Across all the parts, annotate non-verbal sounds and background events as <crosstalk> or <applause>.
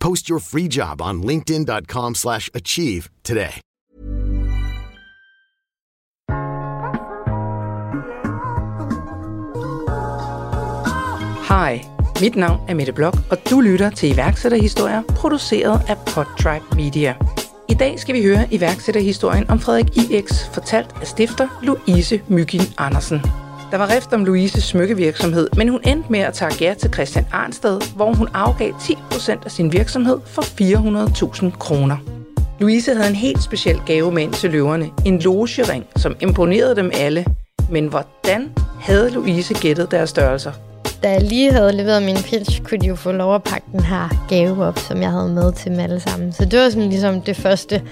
Post your free job on linkedin.com/achieve slash achieve today. Hej, mit navn er Mette Blok, og du lytter til iværksætterhistorier, produceret af Podtribe Media. I dag skal vi høre iværksætterhistorien om Frederik IX, fortalt af stifter Louise Mygin Andersen. Der var rift om Louises smykkevirksomhed, men hun endte med at tage ja til Christian Arnsted, hvor hun afgav 10% af sin virksomhed for 400.000 kroner. Louise havde en helt speciel gave med ind til løverne, en logering, som imponerede dem alle. Men hvordan havde Louise gættet deres størrelser? Da jeg lige havde leveret min pitch, kunne de jo få lov at pakke den her gave op, som jeg havde med til dem alle sammen. Så det var sådan ligesom det første,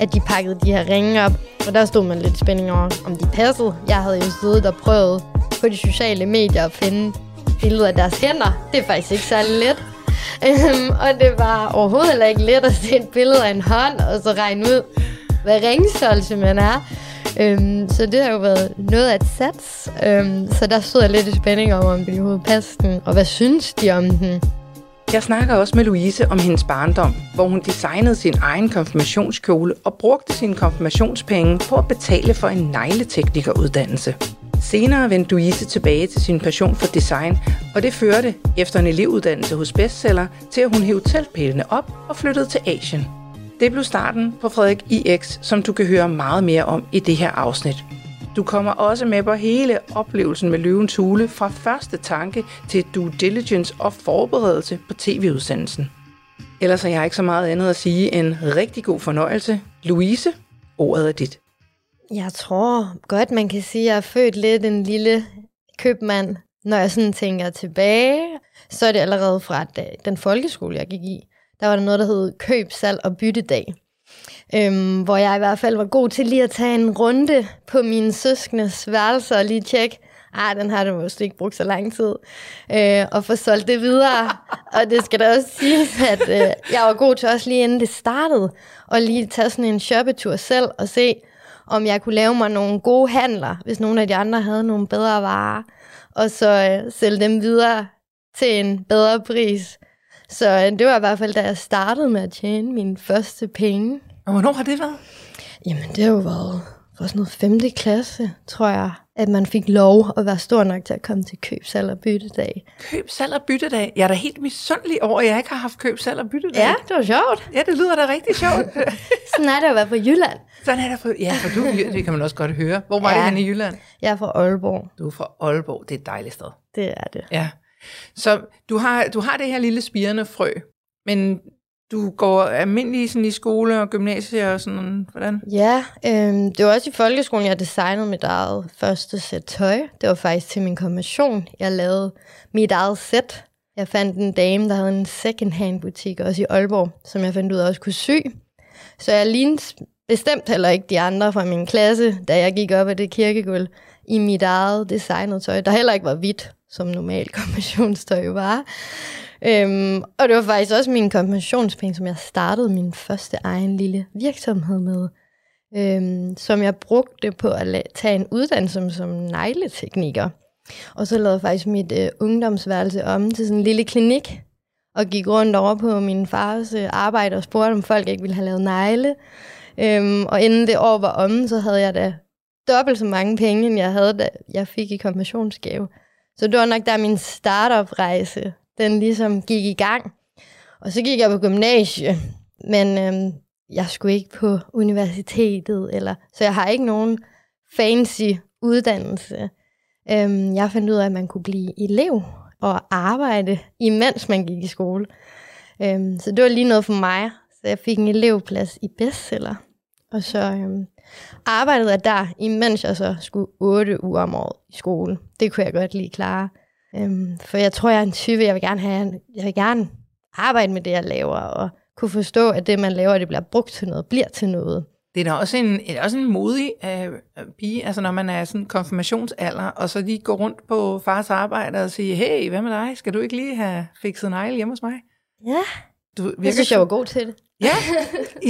at de pakkede de her ringe op. Og der stod man lidt spænding over, om de passede. Jeg havde jo siddet og prøvet på de sociale medier at finde billeder af deres hænder. Det er faktisk ikke særlig let. Øhm, og det var overhovedet heller ikke let at se et billede af en hånd, og så regne ud, hvad ringstørrelse man er. Øhm, så det har jo været noget af et sats. Øhm, så der stod jeg lidt i spænding over, om de overhovedet passede den, og hvad synes de om den. Jeg snakker også med Louise om hendes barndom, hvor hun designede sin egen konfirmationskjole og brugte sine konfirmationspenge på at betale for en negleteknikeruddannelse. Senere vendte Louise tilbage til sin passion for design, og det førte, efter en elevuddannelse hos Bestseller, til at hun hævde teltpælene op og flyttede til Asien. Det blev starten på Frederik IX, som du kan høre meget mere om i det her afsnit. Du kommer også med på hele oplevelsen med løvens hule fra første tanke til due diligence og forberedelse på tv-udsendelsen. Ellers har jeg ikke så meget andet at sige end rigtig god fornøjelse. Louise, ordet er dit. Jeg tror godt, man kan sige, at jeg er født lidt en lille købmand. Når jeg sådan tænker tilbage, så er det allerede fra den folkeskole, jeg gik i. Der var der noget, der hed køb, salg og byttedag. Øhm, hvor jeg i hvert fald var god til lige at tage en runde på mine søskendes værelser og lige tjekke, ah, den har du måske ikke brugt så lang tid, øh, og få solgt det videre. <laughs> og det skal da også siges, at øh, jeg var god til også lige inden det startede, og lige tage sådan en shoppetur selv og se, om jeg kunne lave mig nogle gode handler, hvis nogle af de andre havde nogle bedre varer, og så øh, sælge dem videre til en bedre pris. Så øh, det var i hvert fald, da jeg startede med at tjene mine første penge. Og hvornår har det været? Jamen, det har jo været for sådan noget 5. klasse, tror jeg, at man fik lov at være stor nok til at komme til køb, salg og byttedag. Køb, salg og byttedag. Jeg er da helt misundelig over, at jeg ikke har haft køb, salg og byttedag. Ja, det var sjovt. Ja, det lyder da rigtig sjovt. <laughs> sådan er det at være på Jylland. Sådan er det for, ja, for du, det kan man også godt høre. Hvor var ja. det henne i Jylland? Jeg er fra Aalborg. Du er fra Aalborg, det er et dejligt sted. Det er det. Ja. Så du har, du har det her lille spirende frø, men du går almindelig sådan i skole og gymnasie og sådan, hvordan? Ja, øh, det var også i folkeskolen, jeg designede mit eget første sæt tøj. Det var faktisk til min konfirmation. Jeg lavede mit eget sæt. Jeg fandt en dame, der havde en second-hand butik, også i Aalborg, som jeg fandt ud af også kunne sy. Så jeg lignede bestemt heller ikke de andre fra min klasse, da jeg gik op ad det kirkegulv i mit eget designet tøj, der heller ikke var hvidt, som normal <laughs> konfirmationstøj var. Øhm, og det var faktisk også min konfirmationspenge, som jeg startede min første egen lille virksomhed med. Øhm, som jeg brugte på at tage en uddannelse som, som negletekniker. Og så lavede jeg faktisk mit øh, ungdomsværelse om til sådan en lille klinik, og gik rundt over på min fars øh, arbejde og spurgte, om folk ikke ville have lavet negle. Øhm, og inden det år var omme, så havde jeg da dobbelt så mange penge, end jeg havde, da jeg fik i konfirmationsgave. Så det var nok der min startup-rejse, den ligesom gik i gang. Og så gik jeg på gymnasie, men øhm, jeg skulle ikke på universitetet, eller så jeg har ikke nogen fancy uddannelse. Øhm, jeg fandt ud af, at man kunne blive elev og arbejde, imens man gik i skole. Øhm, så det var lige noget for mig. Så jeg fik en elevplads i bestseller. Og så øhm, arbejdede jeg der, imens jeg så skulle otte uger om året i skole. Det kunne jeg godt lige klare. Øhm, for jeg tror, jeg er en type, jeg vil gerne have, jeg vil gerne arbejde med det, jeg laver, og kunne forstå, at det, man laver, det bliver brugt til noget, bliver til noget. Det er da også en, også en modig øh, pige, altså når man er sådan konfirmationsalder, og så lige går rundt på fars arbejde og siger, hey, hvad med dig? Skal du ikke lige have fikset en ejl hjemme hos mig? Ja, du jeg synes, jeg var god til det. Ja,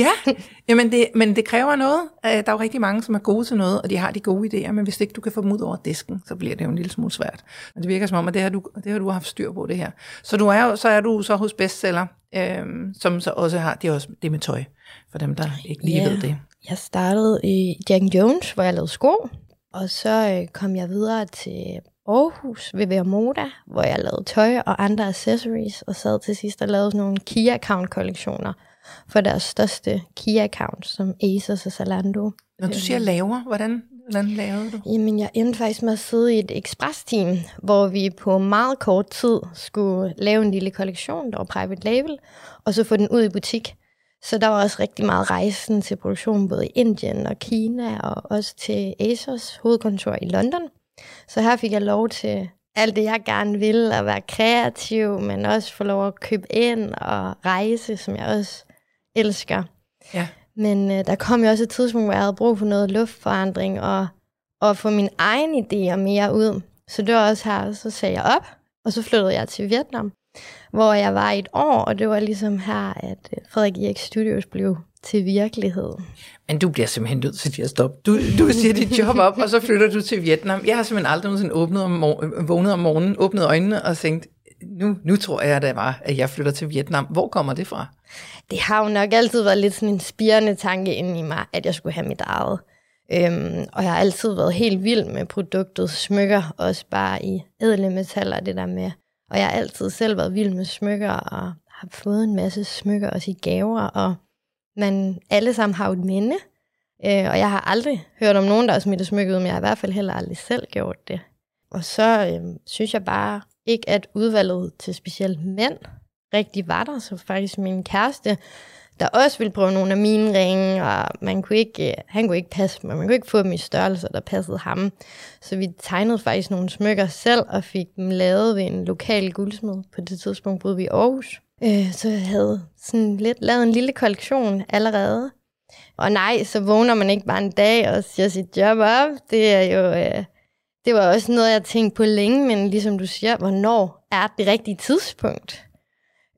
ja. Jamen det, men det kræver noget. Øh, der er jo rigtig mange, som er gode til noget, og de har de gode idéer, men hvis ikke du kan få dem ud over disken, så bliver det jo en lille smule svært. Og det virker som om, at det har du, det har du haft styr på, det her. Så, du er så er du så hos bestseller, øhm, som så også har det, også, det med tøj, for dem, der ikke lige yeah. ved det. Jeg startede i Jack Jones, hvor jeg lavede sko, og så øh, kom jeg videre til Aarhus ved Vera Moda, hvor jeg lavede tøj og andre accessories, og sad til sidst og lavede sådan nogle key account kollektioner for deres største key accounts, som Asos og Zalando. Når du siger laver, hvordan, hvordan lavede du? Jamen, jeg endte faktisk med at sidde i et express-team, hvor vi på meget kort tid skulle lave en lille kollektion, der var private label, og så få den ud i butik. Så der var også rigtig meget rejsen til produktion, både i Indien og Kina, og også til ASOS hovedkontor i London. Så her fik jeg lov til alt det, jeg gerne vil, at være kreativ, men også få lov at købe ind og rejse, som jeg også elsker. Ja. Men øh, der kom jo også et tidspunkt, hvor jeg havde brug for noget luftforandring, og, og få mine egne idéer mere ud. Så det var også her, så sagde jeg op, og så flyttede jeg til Vietnam, hvor jeg var i et år, og det var ligesom her, at øh, Frederik Erik Studios blev til virkelighed. Men du bliver simpelthen nødt til at stoppe. Du, du siger dit job op, og så flytter du til Vietnam. Jeg har simpelthen aldrig nogensinde åbnet om mor- vågnet om morgenen, åbnet øjnene og tænkt, nu, nu tror jeg, da bare, at jeg flytter til Vietnam. Hvor kommer det fra? Det har jo nok altid været lidt sådan en spirende tanke inde i mig, at jeg skulle have mit eget. Øhm, og jeg har altid været helt vild med produktet smykker, også bare i edle metaller, det der med. Og jeg har altid selv været vild med smykker, og har fået en masse smykker også i gaver, og man alle sammen har jo et minde. Øh, og jeg har aldrig hørt om nogen, der har smidt smykket ud, men jeg har i hvert fald heller aldrig selv gjort det. Og så øh, synes jeg bare ikke, at udvalget til specielt mænd rigtig var der. Så faktisk min kæreste, der også ville prøve nogle af mine ringe, og man kunne ikke, øh, han kunne ikke passe mig, man kunne ikke få dem i størrelser, der passede ham. Så vi tegnede faktisk nogle smykker selv, og fik dem lavet ved en lokal guldsmed. På det tidspunkt boede vi i Aarhus. Øh, så jeg havde sådan lidt lavet en lille kollektion allerede. Og nej, så vågner man ikke bare en dag og siger sit job op. Det er jo... Øh, det var også noget, jeg tænkte på længe, men ligesom du siger, hvornår er det rigtige tidspunkt?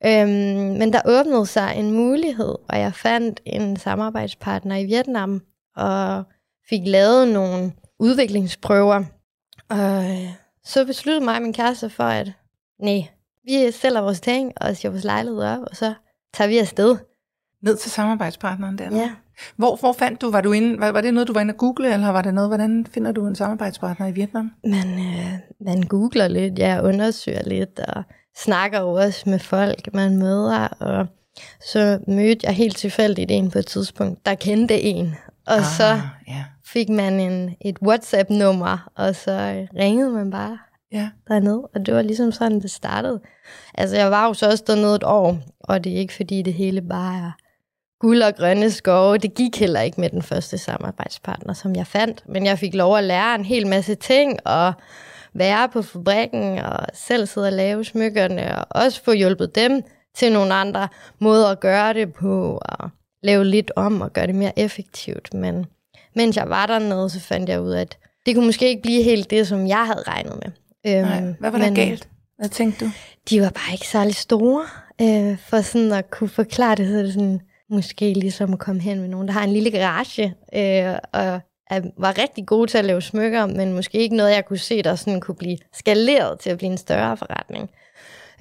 Øhm, men der åbnede sig en mulighed, og jeg fandt en samarbejdspartner i Vietnam, og fik lavet nogle udviklingsprøver. Og øh, så besluttede mig og min kæreste for, at nej, vi sælger vores ting og siger vores lejlighed op, og så tager vi afsted. Ned til samarbejdspartneren der? Ja. Hvor, hvor fandt du, var, du inde, var, var det noget, du var inde at google, eller var det noget, hvordan finder du en samarbejdspartner i Vietnam? Man, øh, man googler lidt, ja, undersøger lidt, og snakker jo også med folk, man møder, og så mødte jeg helt tilfældigt en på et tidspunkt, der kendte en, og ah, så ja. fik man en, et WhatsApp-nummer, og så ringede man bare ja. dernede, og det var ligesom sådan, det startede. Altså, jeg var jo så også dernede et år, og det er ikke fordi, det hele bare er guld og grønne skove. Det gik heller ikke med den første samarbejdspartner, som jeg fandt, men jeg fik lov at lære en hel masse ting, og være på fabrikken, og selv sidde og lave smykkerne, og også få hjulpet dem til nogle andre måder at gøre det på, og lave lidt om og gøre det mere effektivt. Men mens jeg var dernede, så fandt jeg ud af, at det kunne måske ikke blive helt det, som jeg havde regnet med. Øhm, Nej, hvad var der men, galt? Hvad tænkte du? De var bare ikke særlig store, øh, for sådan at kunne forklare det, så det sådan, måske ligesom at komme hen med nogen, der har en lille garage, øh, og er, var rigtig gode til at lave smykker, men måske ikke noget, jeg kunne se, der sådan kunne blive skaleret til at blive en større forretning.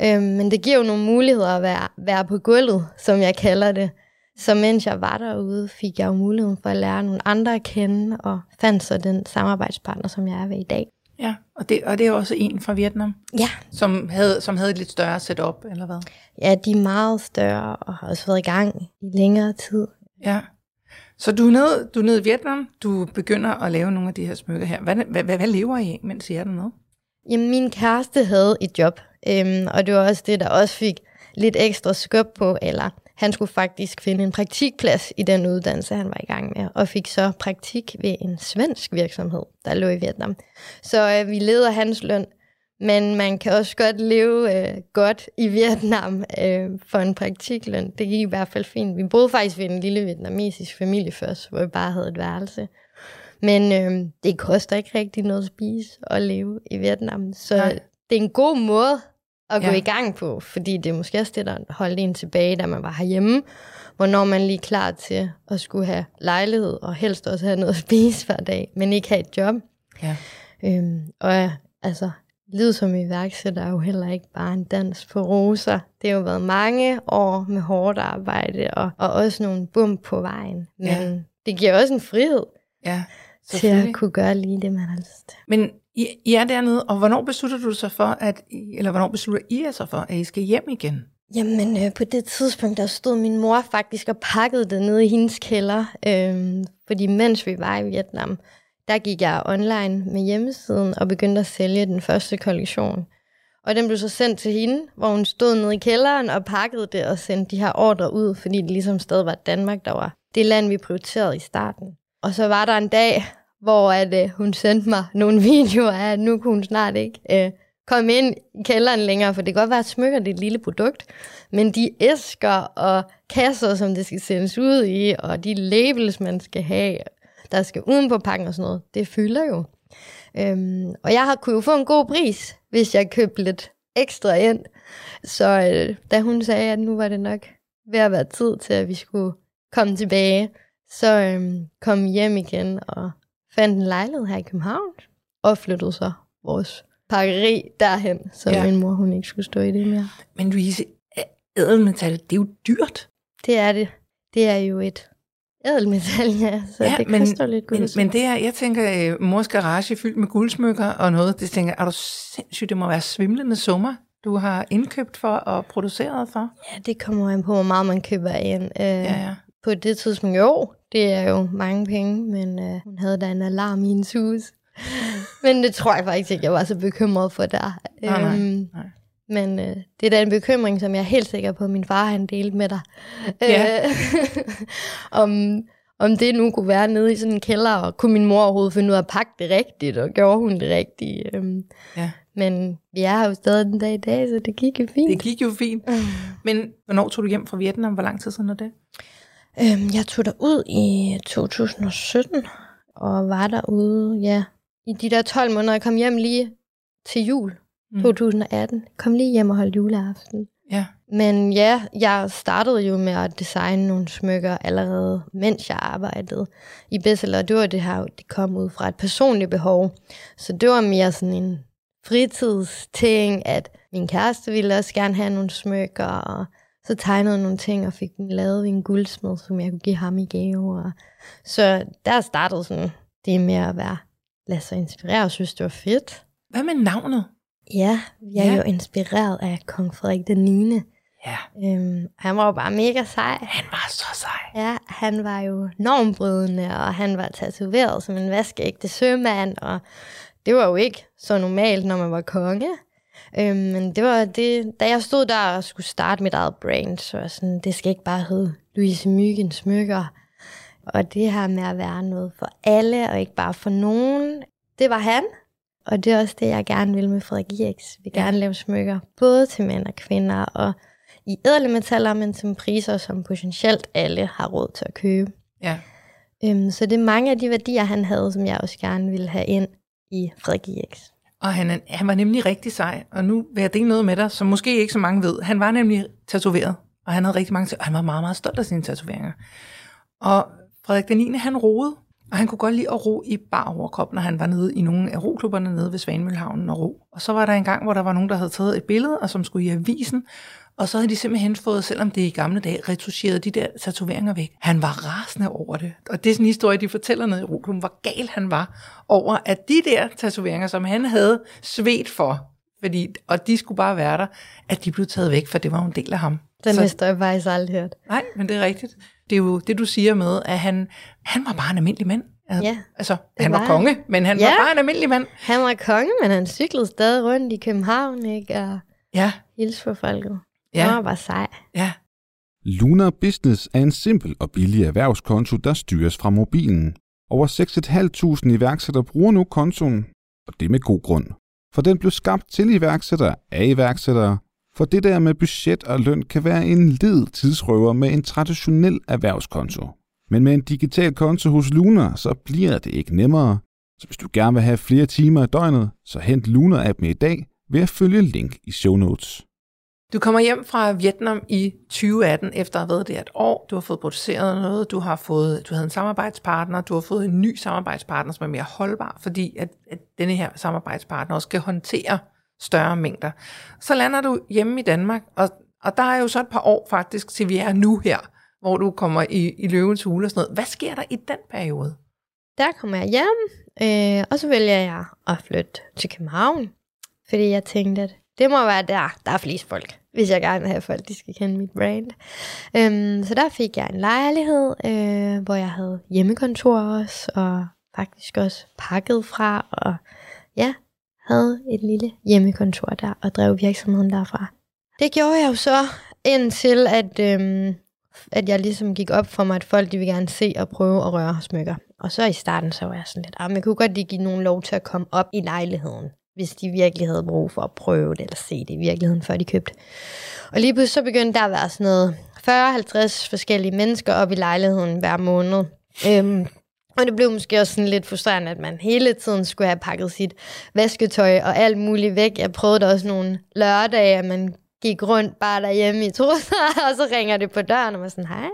Øhm, men det giver jo nogle muligheder at være, være på gulvet, som jeg kalder det. Så mens jeg var derude, fik jeg jo muligheden for at lære nogle andre at kende, og fandt så den samarbejdspartner, som jeg er ved i dag. Ja, og det, og det er også en fra Vietnam, Ja, som havde, som havde et lidt større setup, eller hvad? Ja de er meget større, og har også været i gang i længere tid. Ja. Så du er, nede, du er nede i Vietnam, du begynder at lave nogle af de her smykker her. Hvad, hvad, hvad, hvad lever I af, mens I er dernede? Jamen, min kæreste havde et job, øhm, og det var også det, der også fik lidt ekstra skub på, eller han skulle faktisk finde en praktikplads i den uddannelse, han var i gang med, og fik så praktik ved en svensk virksomhed, der lå i Vietnam. Så øh, vi leder hans løn, men man kan også godt leve øh, godt i Vietnam øh, for en praktikløn. Det gik i hvert fald fint. Vi boede faktisk ved en lille vietnamesisk familie først, hvor vi bare havde et værelse. Men øh, det koster ikke rigtig noget at spise og leve i Vietnam. Så Nej. Det er en god måde at gå Ja. i gang på, fordi det er måske også det, der holdt en tilbage, da man var herhjemme. Hvornår man lige er klar til at skulle have lejlighed, og helst også have noget at spise hver dag, men ikke have et job. Ja. Øhm, og altså, livet som iværksætter er jo heller ikke bare en dans på roser. Det har jo været mange år med hårdt arbejde, og, og også nogle bump på vejen. Men Ja. det giver også en frihed Ja, til at kunne gøre lige det, man har lyst til. Men I, I er dernede, og hvornår beslutter du sig for, at, eller hvornår beslutter I jer så for, at I skal hjem igen? Jamen, øh, på det tidspunkt, der stod min mor faktisk og pakkede det nede i hendes kælder. Øh, fordi mens vi var i Vietnam, der gik jeg online med hjemmesiden og begyndte at sælge den første kollektion. Og den blev så sendt til hende, hvor hun stod nede i kælderen og pakkede det og sendte de her ordre ud, fordi det ligesom stadig var Danmark, der var det land, vi prioriterede i starten. Og så var der en dag, hvor at, øh, hun sendte mig nogle <laughs> videoer af, at nu kunne hun snart ikke øh, komme ind i kælderen længere, for det kan godt være, at smykker det er et lille produkt, men de æsker og kasser, som det skal sendes ud i, og de labels, man skal have, der skal uden på pakken og sådan noget, det fylder jo. Øhm, og jeg har kunne jo få en god pris, hvis jeg købte lidt ekstra ind. Så øh, da hun sagde, at nu var det nok ved at være tid til, at vi skulle komme tilbage, så øhm, kom hjem igen og fandt en lejlighed her i København, og flyttede så vores pakkeri derhen, så ja. min mor hun ikke skulle stå i det mere. Men Louise, ædelmetal, det er jo dyrt. Det er det. Det er jo et ædelmetal, ja, så ja, det men, koster lidt guld. men, men det er, jeg tænker, øh, mors garage fyldt med guldsmykker og noget, det tænker er du sindssygt, det må være svimlende summer, du har indkøbt for og produceret for. Ja, det kommer an på, hvor meget man køber ind. Øh, Ja, ja. På det tidspunkt, jo, det er jo mange penge, men øh, hun havde da en alarm i hendes hus. <laughs> men det tror jeg faktisk ikke, jeg var så bekymret for der. Nej, nej, Øhm, nej. Men øh, det er da en bekymring, som jeg er helt sikker på, at min far han delte med dig. Ja. Øh, <laughs> om, om det nu kunne være nede i sådan en kælder, og kunne min mor overhovedet finde ud af at pakke det rigtigt, og gjorde hun det rigtigt. Øhm, Ja. men vi er jo stadig den dag i dag, så det gik jo fint. Det gik jo fint. Men hvornår tog du hjem fra Vietnam? Hvor lang tid siden er det? Øhm, jeg tog ud i 2017, og var derude, ja, i de der 12 måneder. Jeg kom hjem lige til jul Mm. 2018. Kom lige hjem og holdt juleaften. Ja. Men ja, jeg startede jo med at designe nogle smykker allerede, mens jeg arbejdede i Bestseller. Det var det her, det kom ud fra et personligt behov. Så det var mere sådan en fritidsting, at min kæreste ville også gerne have nogle smykker, og så tegnede jeg nogle ting og fik den lavet i en guldsmed, som jeg kunne give ham i gave. Og så der startede sådan det med at være, lade sig inspirere og synes, det var fedt. Hvad med navnet? Ja, jeg er Ja. jo inspireret af kong Frederik den 9. Ja, Øhm, han var jo bare mega sej. han var så sej. Ja, han var jo normbrydende, og han var tatoveret som en vaskeægte sømand, og det var jo ikke så normalt, når man var konge. Øhm, men det var det, da jeg stod der og skulle starte mit eget brand, så var sådan, det skal ikke bare hedde Louise Myggen Smykker. Og det her med at være noget for alle, og ikke bare for nogen, det var han. Og det er også det, jeg gerne vil med Frederik X. Vi gerne lave smykker, både til mænd og kvinder, og i ædle metaller, men til priser, som potentielt alle har råd til at købe. Ja. Øhm, så det er mange af de værdier, han havde, som jeg også gerne ville have ind i Frederik X. Og han, han var nemlig rigtig sej, og nu vil jeg dele noget med dig, som måske ikke så mange ved. Han var nemlig tatoveret, og han havde rigtig mange, og han var meget, meget stolt af sine tatoveringer. Og Frederik den 9. han roede Og han kunne godt lide at ro i bar overkrop, når han var nede i nogle af roklubberne nede ved Svanemølhavnen og ro. Og så var der en gang, hvor der var nogen, der havde taget et billede, og som skulle i avisen, og så havde de simpelthen fået, selvom det i gamle dage, retuscheret de der tatoveringer væk. Han var rasende over det. Og det er sådan en historie, de fortæller nede i roklubben, hvor gal han var over, at de der tatoveringer, som han havde svedt for, fordi, og de skulle bare være der, at de blev taget væk, for det var jo en del af ham. Den så, historie har jeg faktisk aldrig hørt. Nej, men det er rigtigt. Det er jo det, du siger med, at han, han var bare en almindelig mand. Ja, altså, han var, var konge, men han ja, var bare en almindelig mand. Han var konge, men han cyklede stadig rundt i København, ikke? Og ja. hils for folket. Ja. Han var bare sej. Ja. Luna Business er en simpel og billig erhvervskonto, der styres fra mobilen. Over 6.500 iværksættere bruger nu kontoen, og det med god grund. For den blev skabt til iværksættere af iværksættere, for det der med budget og løn kan være en led tidsrøver med en traditionel erhvervskonto. Men med en digital konto hos Luna, så bliver det ikke nemmere. Så hvis du gerne vil have flere timer i døgnet, så hent Luna-appen i dag ved at følge link i show notes. Du kommer hjem fra Vietnam i 2018 efter at have været der et år. Du har fået produceret noget, du har fået, du havde en samarbejdspartner, du har fået en ny samarbejdspartner, som er mere holdbar, fordi at, at denne her samarbejdspartner også kan håndtere større mængder. Så lander du hjemme i Danmark, og, og der er jo så et par år faktisk, til vi er nu her, hvor du kommer i, i løvens hule og sådan noget. Hvad sker der i den periode? Der kommer jeg hjem, øh, og så vælger jeg at flytte til København, fordi jeg tænkte, at det må være der, der er flest folk, hvis jeg gerne vil have, at folk de skal kende mit brand. Øhm, så der fik jeg en lejlighed, øh, hvor jeg havde hjemmekontor også, og faktisk også pakket fra, og ja, havde et lille hjemmekontor der, og drev virksomheden derfra. Det gjorde jeg jo så, indtil at, øhm, at jeg ligesom gik op for mig, at folk de vil gerne se og prøve at røre smykker. Og så i starten, så var jeg sådan lidt, ah, jeg kunne godt lige give nogen lov til at komme op i lejligheden hvis de virkelig havde brug for at prøve det, eller se det i virkeligheden, før de købte. Og lige pludselig så begyndte der at være sådan noget 40-50 forskellige mennesker op i lejligheden hver måned. Øhm, og det blev måske også sådan lidt frustrerende, at man hele tiden skulle have pakket sit vasketøj og alt muligt væk. Jeg prøvede også nogle lørdage, at man gik rundt bare derhjemme i trusser, <laughs> og så ringer det på døren, og man sådan, hej,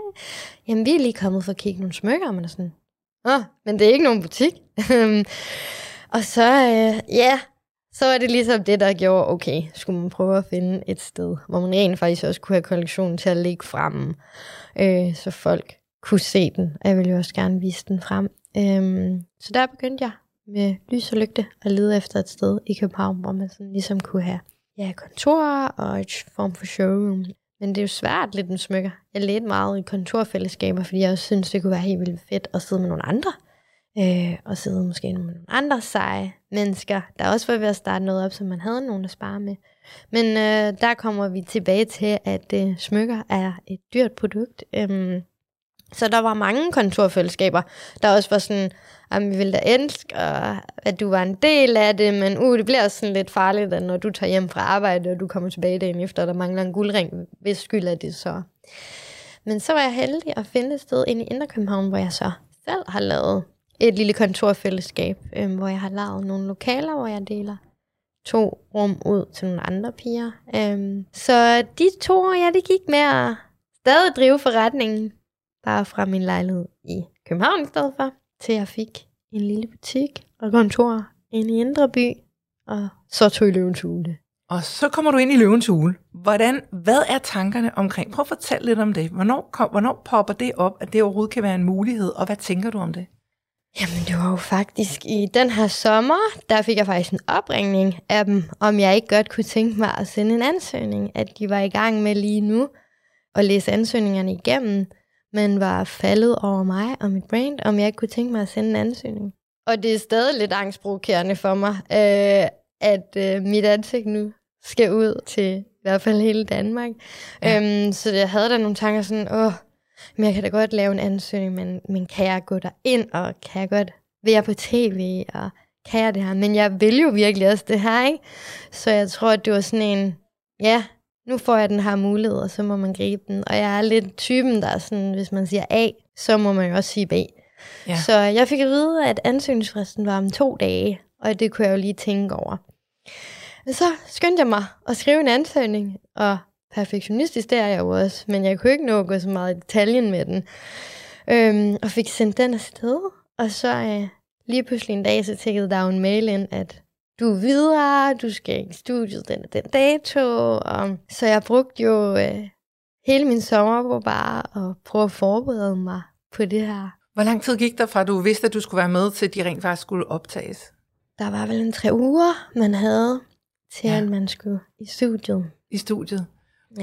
jamen vi er lige kommet for at kigge nogle smykker, og man er sådan, åh, men det er ikke nogen butik. <laughs> og så, øh, ja, så var det ligesom det, der gjorde, okay, skulle man prøve at finde et sted, hvor man rent faktisk også kunne have kollektionen til at ligge frem, øh, så folk kunne se den. Og jeg ville jo også gerne vise den frem. Øhm, så der begyndte jeg med lys og lygte at lede efter et sted i København, hvor man sådan ligesom kunne have ja, kontor og et form for showroom. Men det er jo svært lidt med smykker. Jeg ledte meget i kontorfællesskaber, fordi jeg også synes, det kunne være helt vildt fedt at sidde med nogle andre, øh, og sidde måske med nogle andre seje mennesker, der også var ved at starte noget op, som man havde nogen at spare med. Men øh, der kommer vi tilbage til, at øh, smykker er et dyrt produkt. Øh, så der var mange kontorfællesskaber, der også var sådan, at vi ville da elske, og at du var en del af det, men uh, det bliver også sådan lidt farligt, at når du tager hjem fra arbejde, og du kommer tilbage dagen efter, og der mangler en guldring, hvis skyld er det så. Men så var jeg heldig at finde et sted inde i Inderkøbenhavn, hvor jeg så selv har lavet et lille kontorfællesskab, øh, hvor jeg har lavet nogle lokaler, hvor jeg deler to rum ud til nogle andre piger. Øh, så de to år, ja, det gik med at stadig drive forretningen, bare fra min lejlighed i København i stedet for, til jeg fik en lille butik og kontor inde i Indre By, og så tog i løvens hule. Og så kommer du ind i løvens hule. Hvordan, hvad er tankerne omkring? Prøv at fortælle lidt om det. Hvornår, kom, hvornår popper det op, at det overhovedet kan være en mulighed, og hvad tænker du om det? Jamen, det var jo faktisk i den her sommer, der fik jeg faktisk en opringning af dem, om jeg ikke godt kunne tænke mig at sende en ansøgning. At de var i gang med lige nu at læse ansøgningerne igennem, men var faldet over mig og mit brand, om jeg ikke kunne tænke mig at sende en ansøgning. Og det er stadig lidt angstprovokerende for mig, øh, at øh, mit ansigt nu skal ud til i hvert fald hele Danmark. Ja. Øhm, så jeg havde da nogle tanker sådan, åh, men jeg kan da godt lave en ansøgning, men, men kan jeg gå der ind og kan jeg godt være på tv, og kan jeg det her? Men jeg vil jo virkelig også det her, ikke? Så jeg tror, at det var sådan en, ja, nu får jeg den her mulighed, og så må man gribe den. Og jeg er lidt typen, der er sådan, hvis man siger A, så må man jo også sige B. Ja. Så jeg fik at vide, at ansøgningsfristen var om to dage, og det kunne jeg jo lige tænke over. Så skyndte jeg mig at skrive en ansøgning, og perfektionistisk, det er jeg jo også, men jeg kunne ikke nå at gå så meget i detaljen med den. Øhm, og fik sendt den afsted, Og så øh, lige pludselig en dag, så tækkede der jo en mail ind, at du er videre, du skal i studiet den og den dato. Og, så jeg brugte jo øh, hele min sommer på bare at prøve at forberede mig på det her. Hvor lang tid gik der fra, at du vidste, at du skulle være med, til de rent faktisk skulle optages? Der var vel en tre uger, man havde til, ja. at man skulle i studiet. I studiet?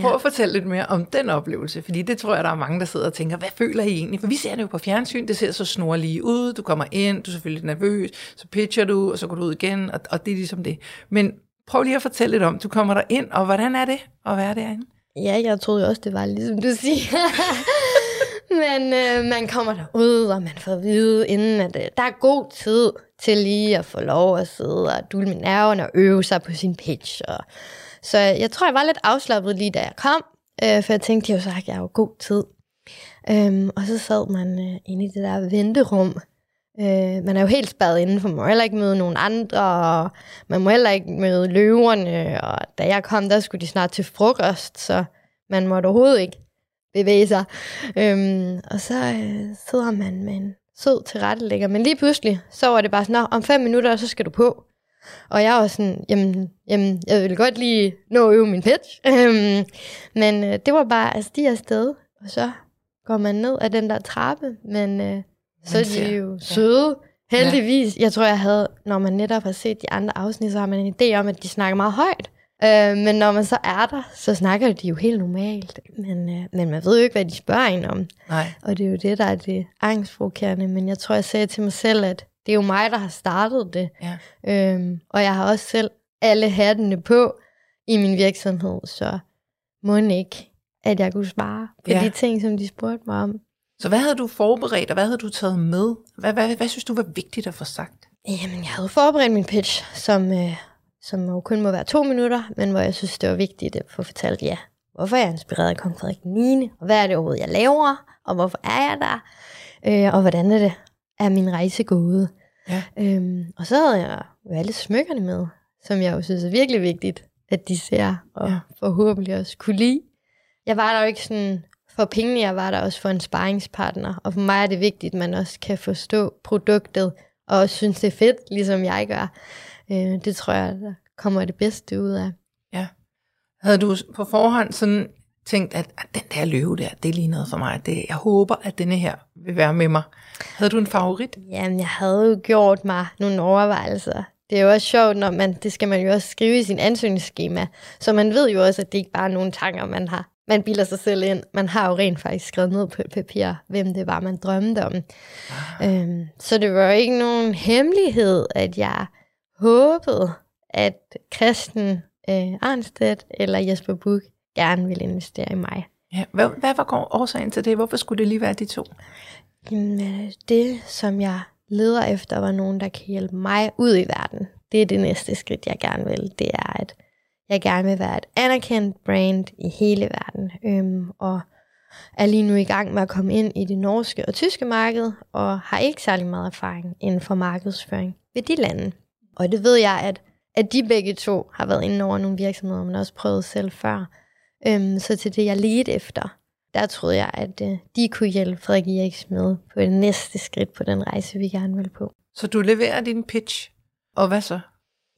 Prøv at fortælle lidt mere om den oplevelse, fordi det tror jeg, der er mange, der sidder og tænker, hvad føler I egentlig? For vi ser det jo på fjernsyn, det ser så snorlige ud, du kommer ind, du er selvfølgelig nervøs, så pitcher du, og så går du ud igen, og, og det er ligesom det. Men prøv lige at fortælle lidt om, du kommer der ind, og hvordan er det at være derinde? Ja, jeg troede også, det var ligesom du siger. <laughs> Men øh, man kommer derud, og man får at vide, inden at øh, der er god tid til lige at få lov at sidde og dule med nerverne og øve sig på sin pitch. Og, så jeg tror, jeg var lidt afslappet lige da jeg kom, øh, for jeg tænkte jo så, at jeg har god tid. Øhm, og så sad man øh, inde i det der venterum. Øh, man er jo helt spadet inden, for man må heller ikke møde nogen andre, og man må heller ikke møde løverne. Og da jeg kom, der skulle de snart til frokost, så man måtte overhovedet ikke bevæge sig. Øhm, og så øh, sidder man med en sød tilrettelægger. Men lige pludselig, så var det bare sådan, om fem minutter, så skal du på. Og jeg var sådan, jamen, jamen jeg vil godt lige nå at øve min pitch. <laughs> Øhm, men øh, det var bare, altså de er afsted, og så går man ned af den der trappe, men øh, så er de jo søde. Heldigvis, jeg tror, jeg havde, når man netop har set de andre afsnit, så har man en idé om, at de snakker meget højt. Øh, men når man så er der, så snakker de jo helt normalt. Men, øh, men man ved jo ikke, hvad de spørger en om. Nej. Og det er jo det, der er det angstprovokerende. Men jeg tror, jeg sagde til mig selv, at det er jo mig, der har startet det. Ja. Øhm, og jeg har også selv alle hattene på i min virksomhed, så må ikke, at jeg kunne svare på Ja. de ting, som de spurgte mig om. Så hvad havde du forberedt, og hvad havde du taget med? Hvad, hvad, hvad synes du var vigtigt at få sagt? Jamen, jeg havde forberedt min pitch, som, øh, som jo kun må være to minutter, men hvor jeg synes, det var vigtigt at få fortalt, ja, hvorfor er jeg inspireret af kong Frederik 9., og hvad er det overhovedet, jeg laver, og hvorfor er jeg der, øh, og hvordan er det, er min rejse gået. Ja. Øhm, og så havde jeg jo alle smykkerne med, som jeg jo synes er virkelig vigtigt, at de ser, og Ja. forhåbentlig også kunne lide. Jeg var der jo ikke sådan for pengene, jeg var der også for en sparringspartner, og for mig er det vigtigt, at man også kan forstå produktet, og også synes, det er fedt, ligesom jeg gør. Øh, det tror jeg, der kommer det bedste ud af. Ja. Havde du på forhånd sådan tænkt, at, at den der løve der, det er lige noget for mig. Det, jeg håber, at denne her vil være med mig. Havde du en favorit? Jamen, jeg havde jo gjort mig nogle overvejelser. Det er jo også sjovt, når man, det skal man jo også skrive i sin ansøgningsskema. Så man ved jo også, at det ikke bare er nogle tanker, man har. Man bilder sig selv ind. Man har jo rent faktisk skrevet ned på papir, hvem det var, man drømte om. Ah. Øhm, så det var jo ikke nogen hemmelighed, at jeg håbede, at Christen øh, Arnstedt eller Jesper Buch gerne ville investere i mig. Ja. Hvad, hvad var årsagen til det? Hvorfor skulle det lige være de to? Jamen, øh, det, som jeg leder efter, var nogen, der kan hjælpe mig ud i verden. Det er det næste skridt, jeg gerne vil. Det er, at jeg gerne vil være et anerkendt brand i hele verden. Øhm, og er lige nu i gang med at komme ind i det norske og tyske marked, og har ikke særlig meget erfaring inden for markedsføring ved de lande. Og det ved jeg, at, at de begge to har været inde over nogle virksomheder, men også prøvet selv før. Øhm, så til det, jeg ledte efter, der troede jeg, at øh, de kunne hjælpe Frederik Eriks med på det næste skridt på den rejse, vi gerne vil på. Så du leverer din pitch. Og hvad så?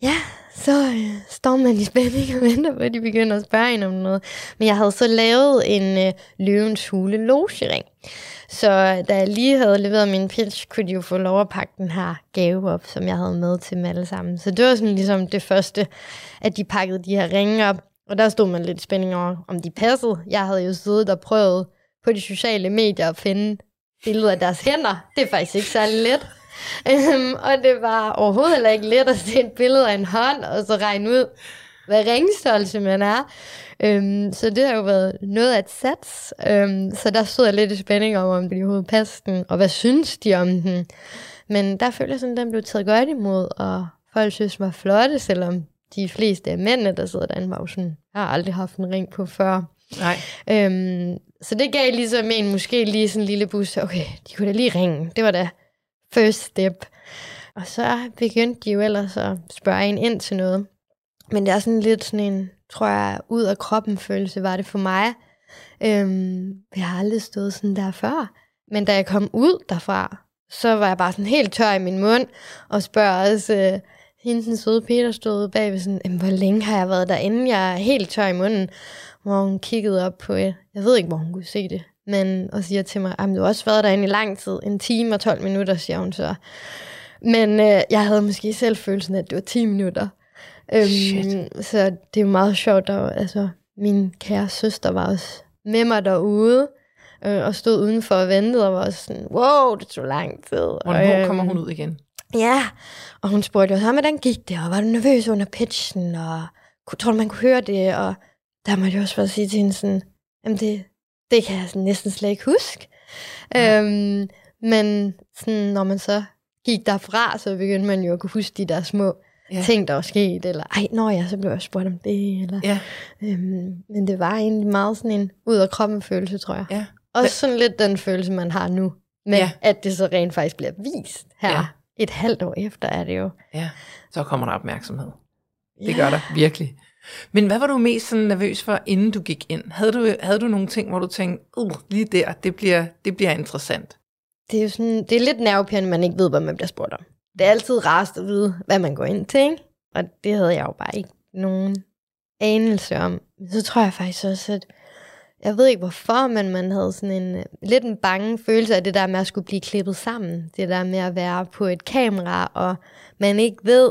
Ja, så øh, står man i spænding og venter på, at de begynder at spørge en om noget. Men jeg havde så lavet en øh, løvens hule logering. Så da jeg lige havde leveret min pitch, kunne de jo få lov at pakke den her gave op, som jeg havde med til dem alle sammen. Så det var sådan ligesom det første, at de pakkede de her ringe op. Og der stod man lidt spænding over, om de passede. Jeg havde jo siddet og prøvet på de sociale medier at finde billeder af deres hænder. Det er faktisk ikke særlig let. Øhm, og det var overhovedet heller ikke let at se et billede af en hånd, og så regne ud, hvad ringstørrelse man er. Øhm, så det har jo været noget af et sats. Øhm, så der stod jeg lidt i spænding om, om de overhovedet passede den, og hvad synes de om den. Men der følte jeg sådan, at den blev taget godt imod, og folk synes var flotte, selvom de fleste af mændene, der sidder derinde, var jo sådan, jeg har aldrig haft en ring på før. Nej. Øhm, så det gav ligesom en måske lige sådan en lille bus. Okay, de kunne da lige ringe. Det var da first step. Og så begyndte de jo ellers at spørge en ind til noget. Men det er sådan lidt sådan en, tror jeg, ud af kroppen følelse var det for mig. Øhm, jeg har aldrig stået sådan der før. Men da jeg kom ud derfra, så var jeg bare sådan helt tør i min mund, og spørger også øh, hende, den søde Peter, stod bagved sådan, "Jamen, hvor længe har jeg været derinde? Jeg er helt tør i munden. Hvor hun kiggede op på, jeg ved ikke, hvor hun kunne se det, men og siger til mig, at du har også været derinde i lang tid, en time og 12 minutter, siger hun så. Men øh, jeg havde måske selv følelsen, at det var 10 minutter. Øhm, så det er jo meget sjovt, at altså, min kære søster var også med mig derude, øh, og stod udenfor og ventede, og var også sådan, wow, det tog lang tid. Hvornår og, kommer hun ud igen? Ja, og hun spurgte jo, hvordan gik det, og var du nervøs under pitchen, og tror du, man kunne høre det, og der måtte jeg også bare sige til hende sådan, jamen det, det kan jeg sådan næsten slet ikke huske. Nej. Øhm, men sådan, når man så gik derfra, så begyndte man jo at kunne huske de der små Ja. ja. ting, der var sket, eller ej, når jeg så blev jeg spurgt om det, eller, Ja, øhm, men det var egentlig meget sådan en ud af kroppen følelse, tror jeg. ja. Også sådan lidt den følelse, man har nu, med Ja. ja. at det så rent faktisk bliver vist her. Ja. Ja. Et halvt år efter er det jo. Ja, så kommer der opmærksomhed. Det gør der virkelig. Men hvad var du mest sådan nervøs for, inden du gik ind? Havde du, havde du nogle ting, hvor du tænkte, uh, lige der, det bliver, det bliver interessant? Det er jo sådan, det er lidt nervepirrende, man ikke ved, hvad man bliver spurgt om. Det er altid rarest at vide, hvad man går ind til, ikke? Og det havde jeg jo bare ikke nogen anelse om. Så tror jeg faktisk også, at jeg ved ikke hvorfor, men man havde sådan en øh, lidt en bange følelse af det der med at skulle blive klippet sammen. Det der med at være på et kamera, og man ikke ved,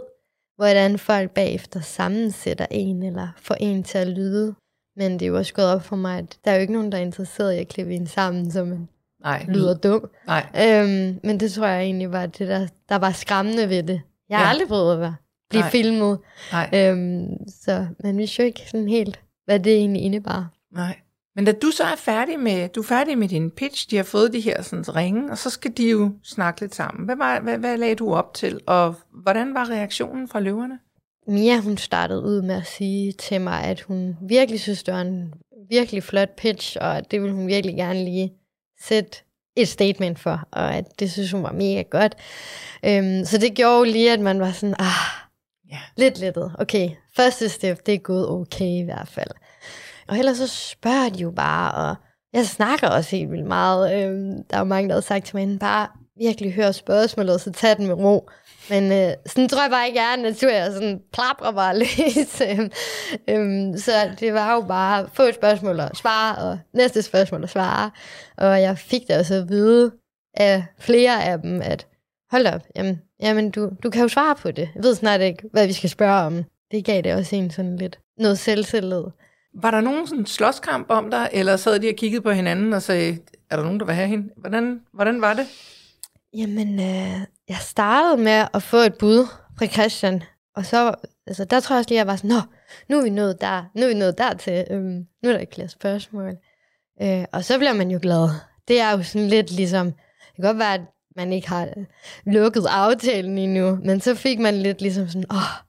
hvordan folk bagefter sammensætter en, eller får en til at lyde. Men det er jo også gået op for mig, at der er jo ikke nogen, der er interesseret i at klippe en sammen, så man Nej, lyder dum. Nej, Øhm, men det tror jeg egentlig var det, der, der var skræmmende ved det. Jeg har Ja. aldrig prøvet at være, blive. Nej. filmet. nej, Øhm, så man vidste jo ikke sådan helt, hvad det egentlig indebar. nej. Men da du så er færdig med, du er færdig med din pitch, de har fået de her sådan, ringe, og så skal de jo snakke lidt sammen. Hvad, var, hvad, hvad lagde du op til, og hvordan var reaktionen fra løverne? Mia, hun startede ud med at sige til mig, at hun virkelig synes, det var en virkelig flot pitch, og at det ville hun virkelig gerne lige sætte et statement for, og at det synes hun var mega godt. Øhm, så det gjorde jo lige, at man var sådan, ah, Ja. lidt lettet. Okay, første step, det er gået okay i hvert fald. Og ellers så spørger de jo bare, og jeg snakker også helt vildt meget. Øhm, der er jo mange, der har sagt til mig, bare virkelig hør spørgsmålet, og så tag den med ro. Men øh, sådan tror jeg bare ikke, jeg er natur. Jeg sådan plapper bare <laughs> lidt. Øhm, øhm, så det var jo bare få et spørgsmål og svare, og næste spørgsmål og svare. Og jeg fik det også at vide af flere af dem, at hold op, jamen, jamen du, du kan jo svare på det. Jeg ved snart ikke, hvad vi skal spørge om. Det gav det også en sådan lidt noget selvtillid. Var der nogen sådan slåskamp om dig, eller sad de og kiggede på hinanden og sagde, er der nogen, der vil have hende? Hvordan, hvordan var det? Jamen, øh, jeg startede med at få et bud fra Christian, og så, altså, der tror jeg også lige, at jeg var sådan, Nå, nu er vi nået der, nu er vi nået dertil, øhm, nu er der ikke flere spørgsmål. Øh, og så bliver man jo glad. Det er jo sådan lidt ligesom, det kan godt være, at man ikke har lukket aftalen endnu, men så fik man lidt ligesom sådan, åh,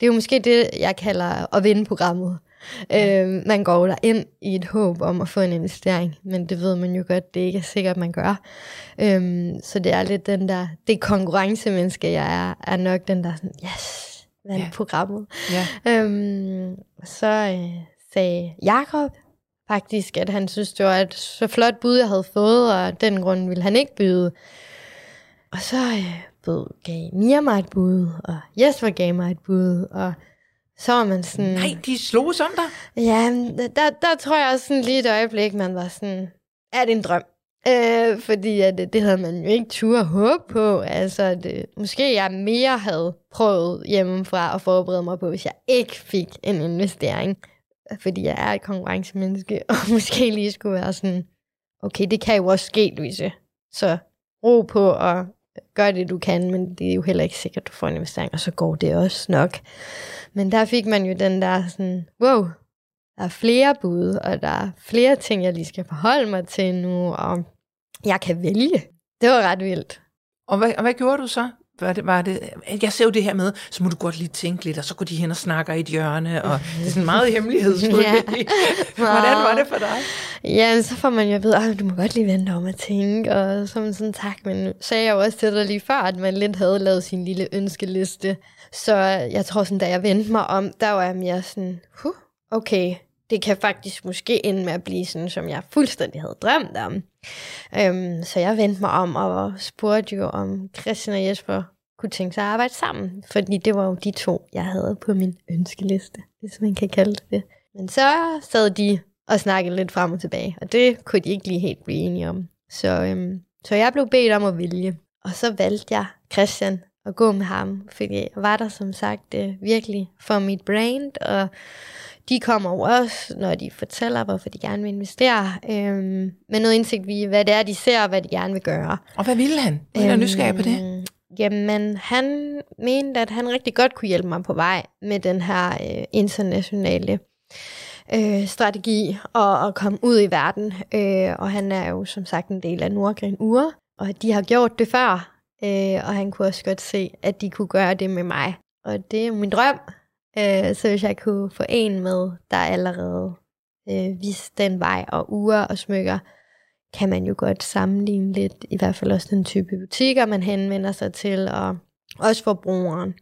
det er jo måske det, jeg kalder at vinde programmet. Øh, man går der ind i et håb om at få en investering, men det ved man jo godt, det ikke er sikkert, man gør. Øhm, så det er lidt den der, det konkurrencemenneske, jeg er, er nok den der sådan, yes, Ja. ja. programmet. Ja. Øhm, så øh, sagde Jakob faktisk, at han synes, det var et så flot bud, jeg havde fået, og den grund ville han ikke byde. Og så øh, bød, gav Mia mig et bud, og Jesper gav mig et bud, og så var man sådan... Nej, de slog om dig. Ja, der, der, der tror jeg også sådan lige et øjeblik, man var sådan, er det en drøm? Øh, fordi at, det, det havde man jo ikke tur at håbe på. Altså, det, måske jeg mere havde prøvet hjemmefra at forberede mig på, hvis jeg ikke fik en investering. Fordi jeg er et konkurrencemenneske, <laughs> og måske lige skulle være sådan, okay, det kan jo også ske, Louise. Så ro på og gør det, du kan, men det er jo heller ikke sikkert, du får en investering, og så går det også nok. Men der fik man jo den der sådan, wow, der er flere bud, og der er flere ting, jeg lige skal forholde mig til nu, og jeg kan vælge. Det var ret vildt. Og hvad, og hvad gjorde du så? Var det, var det, jeg ser jo det her med, så må du godt lige tænke lidt, og så går de hen og snakker i et hjørne, og det er sådan meget hemmelighedsfuldt. <laughs> Ja. Hvordan var det for dig? Ja, så får man jo at vide, at du må godt lige vente om at tænke, og så man sådan, tak, men sagde jeg jo også til dig lige før, at man lidt havde lavet sin lille ønskeliste. Så jeg tror sådan, da jeg vendte mig om, der var jeg mere sådan, huh, okay, det kan faktisk måske ende med at blive sådan, som jeg fuldstændig havde drømt om. Øhm, så jeg vendte mig om og spurgte jo, om Christian og Jesper kunne tænke sig at arbejde sammen. Fordi det var jo de to, jeg havde på min ønskeliste, hvis man kan kalde det det. Men så sad de og snakkede lidt frem og tilbage, og det kunne de ikke lige helt blive enige om. Så, øhm, så jeg blev bedt om at vælge. Og så valgte jeg Christian at gå med ham, fordi jeg var der som sagt øh, virkelig for mit brand, og de kommer jo også, når de fortæller, hvorfor de gerne vil investere, øhm, med noget indsigt i, hvad det er, de ser, og hvad de gerne vil gøre. Og hvad ville han? Jeg er øhm, nysgerrig på det. Jamen, han mente, at han rigtig godt kunne hjælpe mig på vej med den her øh, internationale øh, strategi og at komme ud i verden. Øh, og han er jo som sagt en del af Nordgren Ure, og de har gjort det før, øh, og han kunne også godt se, at de kunne gøre det med mig. Og det er min drøm, øh, så hvis jeg kunne få en med, der allerede øh, viste den vej, og ure og smykker, kan man jo godt sammenligne lidt, i hvert fald også den type butikker, man henvender sig til, og også forbrugeren,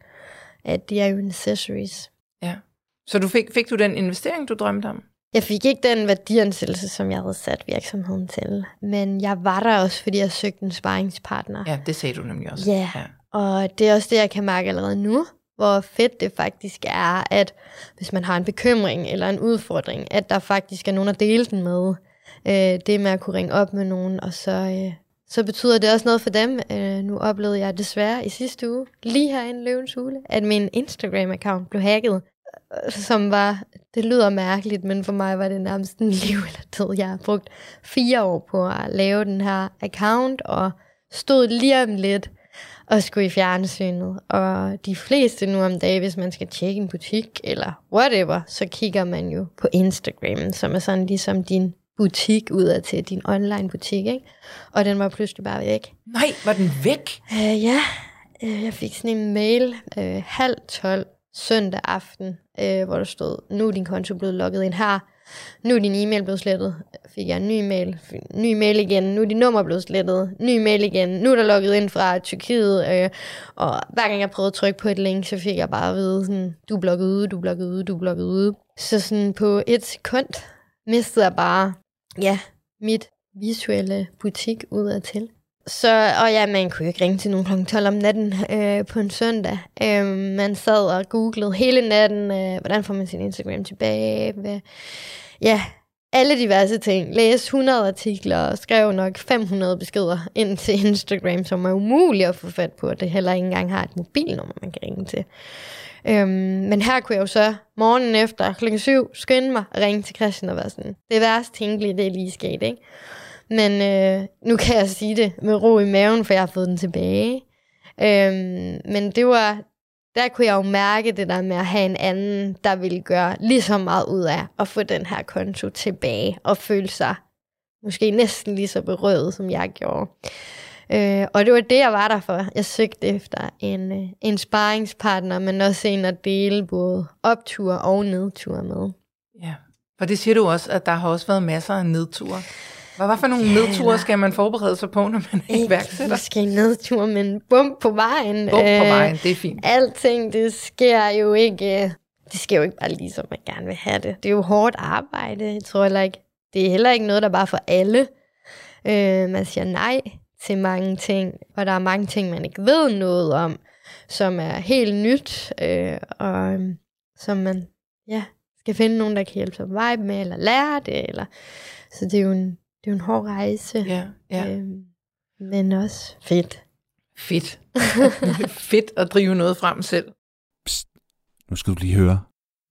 at de er jo accessories. Ja. Så du fik, fik du den investering, du drømte om? Jeg fik ikke den værdiansættelse, som jeg havde sat virksomheden til. Men jeg var der også, fordi jeg søgte en sparringspartner. Ja, det sagde du nemlig også. Ja, ja. og det er også det, jeg kan mærke allerede nu, hvor fedt det faktisk er, at hvis man har en bekymring eller en udfordring, at der faktisk er nogen at dele den med. Øh, det med at kunne ringe op med nogen, og så, øh, så betyder det også noget for dem. Øh, nu oplevede jeg desværre i sidste uge, lige her i Løvens Hule, at min Instagram-account blev hacket som var, det lyder mærkeligt, men for mig var det nærmest en <laughs> liv eller tid. Jeg har brugt fire år på at lave den her account, og stod lige om lidt og skulle i fjernsynet. Og de fleste nu om dagen, hvis man skal tjekke en butik eller whatever, så kigger man jo på Instagram, som er sådan ligesom din butik udad til din online butik, ikke? Og den var pludselig bare væk. Nej, var den væk? Uh, ja, uh, jeg fik sådan en mail uh, halv tolv søndag aften, øh, hvor der stod, nu er din konto blevet logget ind her, nu er din e-mail blevet slettet, fik jeg en ny mail, ny mail igen, nu er din nummer blevet slettet, ny mail igen, nu er der logget ind fra Tyrkiet, øh, og hver gang jeg prøvede at trykke på et link, så fik jeg bare at vide, sådan, du er blokket ude, du er blokket ude, du er blokket ude. Så sådan på et sekund mistede jeg bare, ja, mit visuelle butik ud af til. Så, og ja, man kunne ikke ringe til nogen kl. 12 om natten øh, på en søndag. Øh, man sad og googlede hele natten, øh, hvordan får man sin Instagram tilbage. Hvad, ja, alle diverse ting. Læste 100 artikler og skrev nok 500 beskeder ind til Instagram, som er umuligt at få fat på, og det heller ikke engang har et mobilnummer, man kan ringe til. Øhm, men her kunne jeg jo så morgenen efter kl. 7 skynde mig og ringe til Christian og være sådan, det værste tænkelige, det er lige sket, ikke? Men øh, nu kan jeg sige det med ro i maven, for jeg har fået den tilbage. Øhm, men det var, der kunne jeg jo mærke det der med at have en anden, der ville gøre lige så meget ud af at få den her konto tilbage og føle sig måske næsten lige så berøvet, som jeg gjorde. Øh, og det var det, jeg var der for. Jeg søgte efter en, øh, en sparringspartner, men også en at dele både optur og nedtur med. Ja, for det siger du også, at der har også været masser af nedture. Hvad, hvad for nogle ja, nedture skal man forberede sig på, når man er ikke iværksætter? Måske nedtur, men bump på vejen. Bump på øh, vejen, det er fint. Alting, det sker jo ikke... Det sker jo ikke bare lige, som man gerne vil have det. Det er jo hårdt arbejde. Jeg tror heller ikke... Det er heller ikke noget, der bare for alle. Øh, man siger nej til mange ting, og der er mange ting, man ikke ved noget om, som er helt nyt, øh, og øh, som man ja, skal finde nogen, der kan hjælpe sig på vej med, eller lære det. Eller... Så det er jo en, det er jo en hård rejse. Ja, ja. Øhm, men også fedt. Fedt. <laughs> fedt at drive noget frem selv. Psst. Nu skal du lige høre.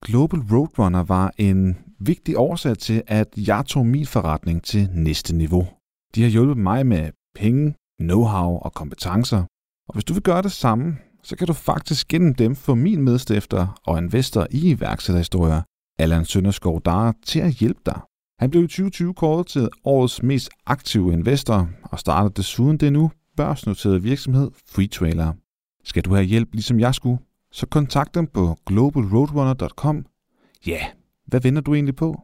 Global Roadrunner var en vigtig årsag til, at jeg tog min forretning til næste niveau. De har hjulpet mig med penge, know-how og kompetencer. Og hvis du vil gøre det samme, så kan du faktisk gennem dem få min medstifter og investor i iværksætterhistorier, Allan Sønderskov Dara, til at hjælpe dig. Han blev i 2020 kåret til årets mest aktive investor og startede desuden den nu børsnoterede virksomhed FreeTrailer. Skal du have hjælp ligesom jeg skulle, så kontakt dem på globalroadrunner.com. Ja, hvad vender du egentlig på?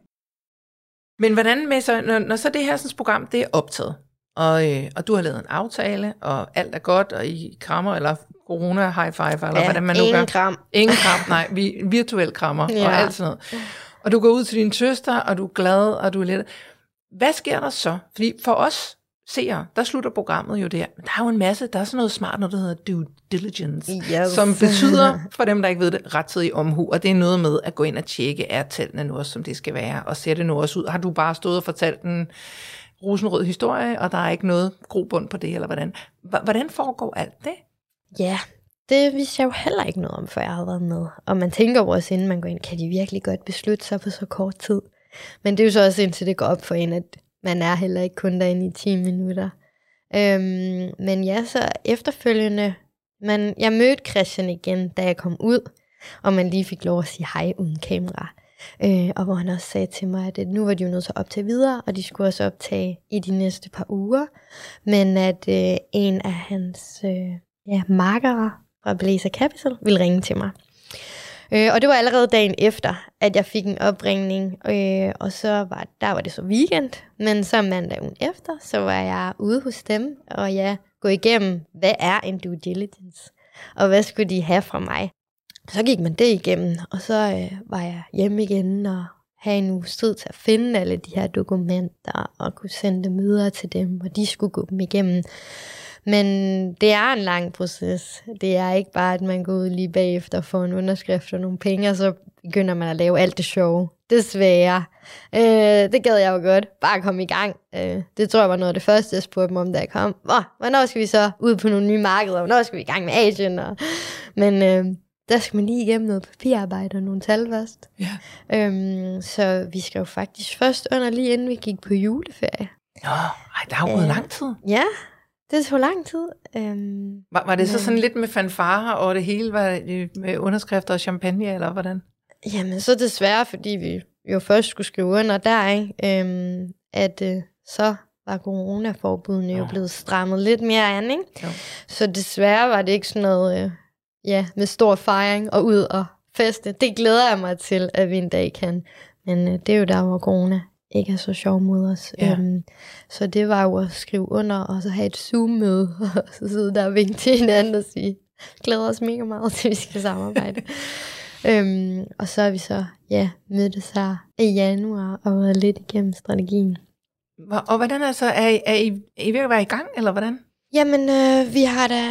Men hvordan med så, når, når så det her sådan, program, det er optaget, og, øh, og du har lavet en aftale, og alt er godt, og I krammer, eller corona high five, eller ja, hvordan man nu gør. kram. Ingen kram, nej, vi virtuelt krammer, ja. og alt sådan noget. Og du går ud til din søster, og du er glad, og du er lidt... Hvad sker der så? Fordi for os seere, der slutter programmet jo der. Men der er jo en masse, der er sådan noget smart, når det hedder due diligence, Yes. som betyder, for dem der ikke ved det, rettidig omhu, og det er noget med at gå ind og tjekke, er tallene nu også, som det skal være, og ser det nu også ud. Har du bare stået og fortalt en rosenrød historie, og der er ikke noget grobund på det, eller hvordan? H- Hvordan foregår alt det? Ja, det vidste jeg jo heller ikke noget om, før jeg havde været med. Og man tænker jo også, inden man går ind, kan de virkelig godt beslutte sig på så kort tid? Men det er jo så også indtil det går op for en, at man er heller ikke kun derinde i 10 minutter. Øhm, men ja, så efterfølgende, man, jeg mødte Christian igen, da jeg kom ud, og man lige fik lov at sige hej uden kamera. Øh, og hvor han også sagde til mig, at nu var de jo nødt til at optage videre, og de skulle også optage i de næste par uger. Men at øh, en af hans øh, ja, markere fra Blazer Capital ville ringe til mig. Øh, og det var allerede dagen efter, at jeg fik en opringning, øh, og så var der var det så weekend, men så mandag ugen efter, så var jeg ude hos dem, og jeg gå igennem, hvad er en due diligence, og hvad skulle de have fra mig. Så gik man det igennem, og så øh, var jeg hjemme igen og have en uges tid til at finde alle de her dokumenter og kunne sende dem videre til dem, og de skulle gå dem igennem. Men det er en lang proces. Det er ikke bare, at man går ud lige bagefter og får en underskrift og nogle penge, og så begynder man at lave alt det sjove. Desværre. Øh, det gad jeg jo godt. Bare komme i gang. Øh, det tror jeg var noget af det første, jeg spurgte dem om, da jeg kom. Hvor, hvornår skal vi så ud på nogle nye markeder? Hvornår skal vi i gang med Asien? Og, men øh, der skal man lige igennem noget papirarbejde og nogle tal først. Ja. Øhm, så vi skrev faktisk først under, lige inden vi gik på juleferie. Nå, ej, der har jo gået Øh. lang tid. Ja, det tog lang tid. Øhm, Var, var det så Men- sådan lidt med fanfarer, og det hele var det med underskrifter og champagne, eller hvordan? Jamen, så desværre, fordi vi jo først skulle skrive under der, ikke? Øhm, at øh, så var coronaforbudene jo Nå. blevet strammet lidt mere an, ikke? Jo. Så desværre var det ikke sådan noget, øh, ja, med stor fejring og ud og feste. Det glæder jeg mig til, at vi en dag kan. Men øh, det er jo der, hvor corona ikke er så sjov mod os. Ja. Øhm, så det var jo at skrive under, og så have et Zoom-møde, <laughs> og så sidde der og vinke til hinanden og sige, glæder os mega meget til, at vi skal samarbejde. <laughs> øhm, og så har vi så, ja, mødtes her i januar og været lidt igennem strategien. Og hvordan altså, er I, er I, er I ved at være i gang, eller hvordan? Jamen, øh, vi har da,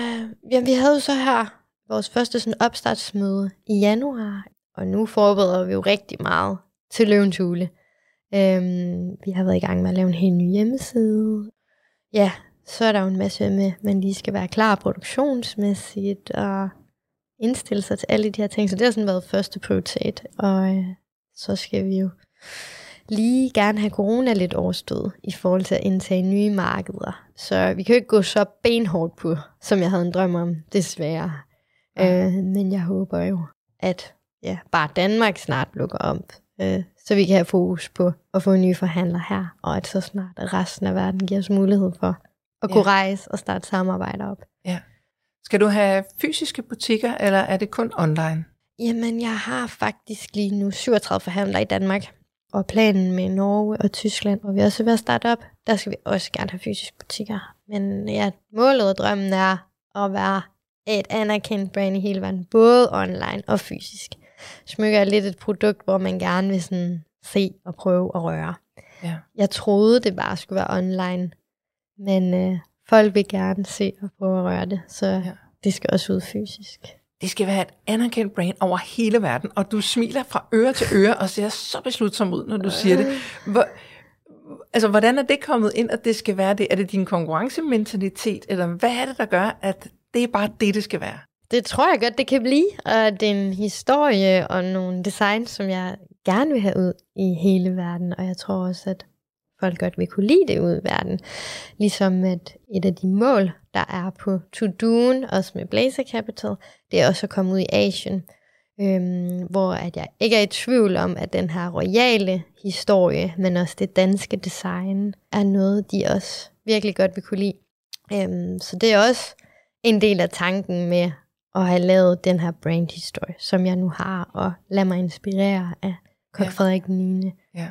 ja, vi havde jo så her vores første sådan opstartsmøde i januar, og nu forbereder vi jo rigtig meget til Løvens Hule. Øhm, vi har været i gang med at lave en helt ny hjemmeside. Ja, så er der jo en masse med, at man lige skal være klar produktionsmæssigt og indstille sig til alle de her ting. Så det har sådan været første prioritet. Og øh, så skal vi jo lige gerne have corona lidt overstået i forhold til at indtage nye markeder. Så vi kan jo ikke gå så benhårdt på, som jeg havde en drøm om, desværre. Ja. Øh, men jeg håber jo, at ja, bare Danmark snart lukker om, øh, så vi kan have fokus på at få nye forhandlere her, og at så snart resten af verden giver os mulighed for at kunne Ja. rejse og starte samarbejder op. Skal du have fysiske butikker, eller er det kun online? Jamen, jeg har faktisk lige nu 37 forhandlere i Danmark. Og planen med Norge og Tyskland, hvor vi også er ved at starte op, der skal vi også gerne have fysiske butikker. Men ja, målet og drømmen er at være et anerkendt brand i hele verden, både online og fysisk. Smykker er lidt et produkt, hvor man gerne vil sådan se og prøve at røre. Ja. Jeg troede, det bare skulle være online, men øh, folk vil gerne se og prøve at røre det, så Ja. det skal også ud fysisk. Det skal være et anerkendt brand over hele verden, og du smiler fra øre til øre og ser så beslutsom ud, når du siger det. Hvor, altså, hvordan er det kommet ind, at det skal være det? Er det din konkurrencementalitet, eller hvad er det, der gør, at det er bare det, det skal være? Det tror jeg godt, det kan blive. Og det er en historie og nogle designs, som jeg gerne vil have ud i hele verden. Og jeg tror også, at folk godt vil kunne lide det ud i verden. Ligesom at et af de mål, der er på to-do'en, også med Blazer Capital, det er også at komme ud i Asien. Øhm, hvor at jeg ikke er i tvivl om, at den her royale historie, men også det danske design, er noget, de også virkelig godt vil kunne lide. Øhm, så det er også en del af tanken med at have lavet den her brandhistorie, som jeg nu har, og lad mig inspirere af Ja. ja. Frederik 9. Ja.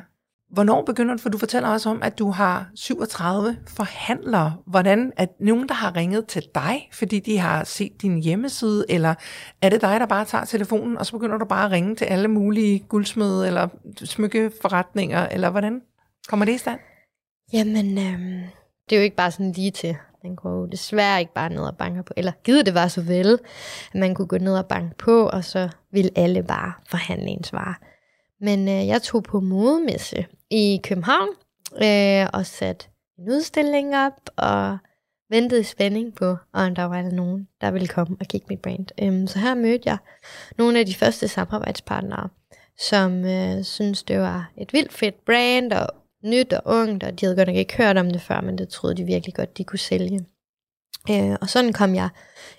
Hvornår begynder du, for du fortæller også om, at du har 37 forhandlere. Hvordan er nogen, der har ringet til dig, fordi de har set din hjemmeside, eller er det dig, der bare tager telefonen, og så begynder du bare at ringe til alle mulige guldsmede eller smykkeforretninger, eller hvordan kommer det i stand? Jamen, øhm, det er jo ikke bare sådan lige til. Man går jo desværre ikke bare ned og banker på, eller givet det var så vel, at man kunne gå ned og banke på, og så ville alle bare forhandle ens varer. Men øh, jeg tog på modemesse i København øh, og satte en udstilling op og ventede i spænding på, om der var der nogen, der ville komme og kigge mit brand. Øhm, så her mødte jeg nogle af de første samarbejdspartnere, som øh, synes det var et vildt fedt brand og nyt og ungt, og de havde godt nok ikke hørt om det før, men det troede de virkelig godt, de kunne sælge. Øh, og sådan kom jeg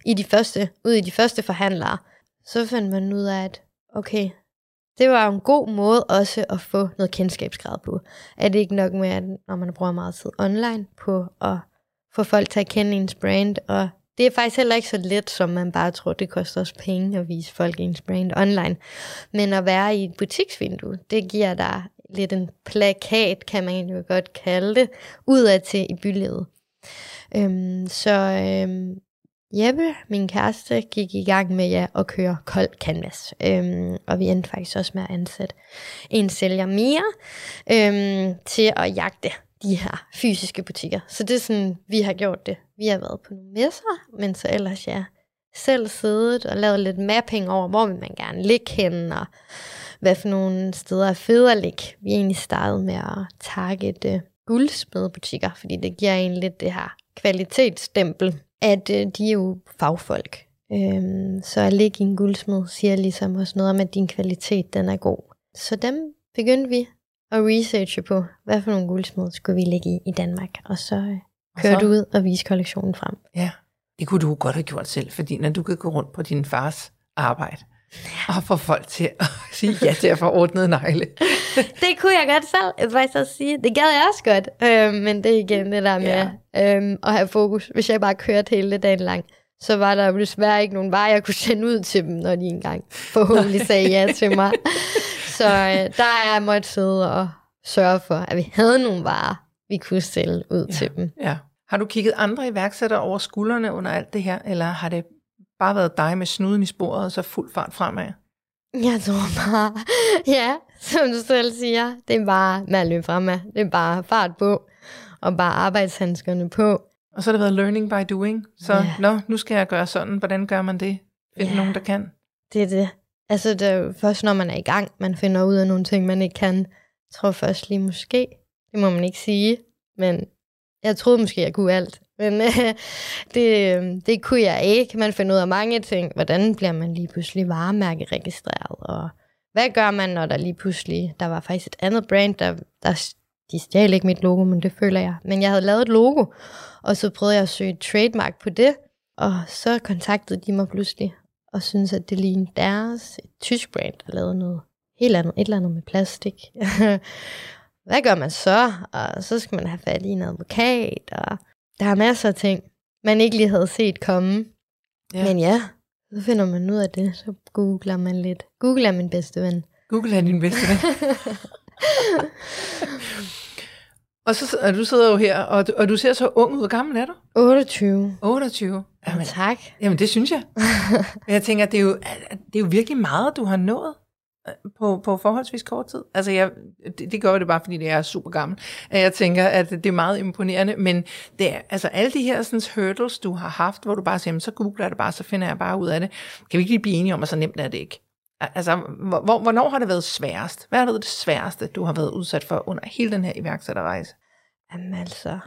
i de første, ud i de første forhandlere. Så fandt man ud af, at okay, det var en god måde også at få noget kendskabsgrad på. Er det ikke nok med, at når man bruger meget tid online på at få folk til at kende ens brand, og det er faktisk heller ikke så let, som man bare tror, det koster os penge at vise folk ens brand online. Men at være i et butiksvindue, det giver dig lidt en plakat, kan man jo godt kalde det, udad til i bylivet. Øhm, så øhm, Jeppe, min kæreste, gik i gang med ja, at køre kold canvas. Øhm, og vi endte faktisk også med at ansætte en sælger mere øhm, til at jagte de her fysiske butikker. Så det er sådan, vi har gjort det. Vi har været på nogle messer, men så ellers ja, selv siddet og lavet lidt mapping over, hvor vil man gerne ligge henne, og hvad for nogle steder er fede at ligge. Vi er egentlig startet med at targete guldsmedebutikker, fordi det giver en lidt det her kvalitetsstempel at øh, de er jo fagfolk. Øhm, så at ligge i en guldsmed siger ligesom også noget om, at din kvalitet den er god. Så dem begyndte vi at researche på, hvad for nogle guldsmed skulle vi ligge i i Danmark. Og så øh, kørte du ud og vise kollektionen frem. Ja, det kunne du godt have gjort selv, fordi når du kan gå rundt på din fars arbejde, og få folk til at <laughs> sige ja til at få ordnet negle. <laughs> det kunne jeg godt selv faktisk også sige. Det gad jeg også godt. Øh, men det er igen det der med ja. øh, at have fokus. Hvis jeg bare kørte hele dagen lang, så var der jo desværre ikke nogen vej, jeg kunne sende ud til dem, når de engang forhåbentlig sagde ja til mig. <laughs> Så øh, der er jeg måtte sidde og sørge for, at vi havde nogle varer, vi kunne sælge ud ja. til dem. Ja. Har du kigget andre iværksættere over skuldrene under alt det her, eller har det bare været dig med snuden i sporet, og så fuld fart fremad? Jeg tror bare, <laughs> ja, som du selv siger, det er bare med at løbe fremad. Det er bare fart på, og bare arbejdshandskerne på. Og så har det været learning by doing. Så yeah. nå, nu skal jeg gøre sådan. Hvordan gør man det? Find yeah. nogen, der kan. Det er det. Altså, det er først, når man er i gang, man finder ud af nogle ting, man ikke kan. Jeg tror først lige måske. Det må man ikke sige. Men jeg troede måske, jeg kunne alt. Men øh, <laughs> det, øh, det kunne jeg ikke. Man finder ud af mange ting. Hvordan bliver man lige pludselig varemærkeregistreret? Og hvad gør man, når der lige pludselig... Der var faktisk et andet brand, der, der de stjal ikke mit logo, men det føler jeg. Men jeg havde lavet et logo, og så prøvede jeg at søge trademark på det. Og så kontaktede de mig pludselig, og synes at det lignede deres et tysk brand, der lavede noget helt andet, et eller andet med plastik. <laughs> Hvad gør man så? Og så skal man have fat i en advokat, og der er masser af ting, man ikke lige havde set komme. Ja. Men ja, så finder man ud af det, så googler man lidt. Google er min bedste ven. Google er din bedste ven. <laughs> og så og du sidder jo her, og du, og du ser så ung ud. Hvor gammel er du? 28. 28? Jamen, tak. Jamen, det synes jeg. <laughs> jeg tænker, det er, jo, det er jo virkelig meget, du har nået Øh, på, på forholdsvis kort tid. Altså, jeg, det, det gør det bare, fordi det er super gammel. Jeg tænker, at det er meget imponerende, men det er, altså, alle de her sådan, hurdles, du har haft, hvor du bare siger, så googler jeg det bare, så finder jeg bare ud af det. Kan vi ikke lige blive enige om, at så nemt er det ikke? Altså, hvor, hvornår har det været sværest? Hvad har været det sværeste, du har været udsat for under hele den her iværksætterrejse? Jamen altså,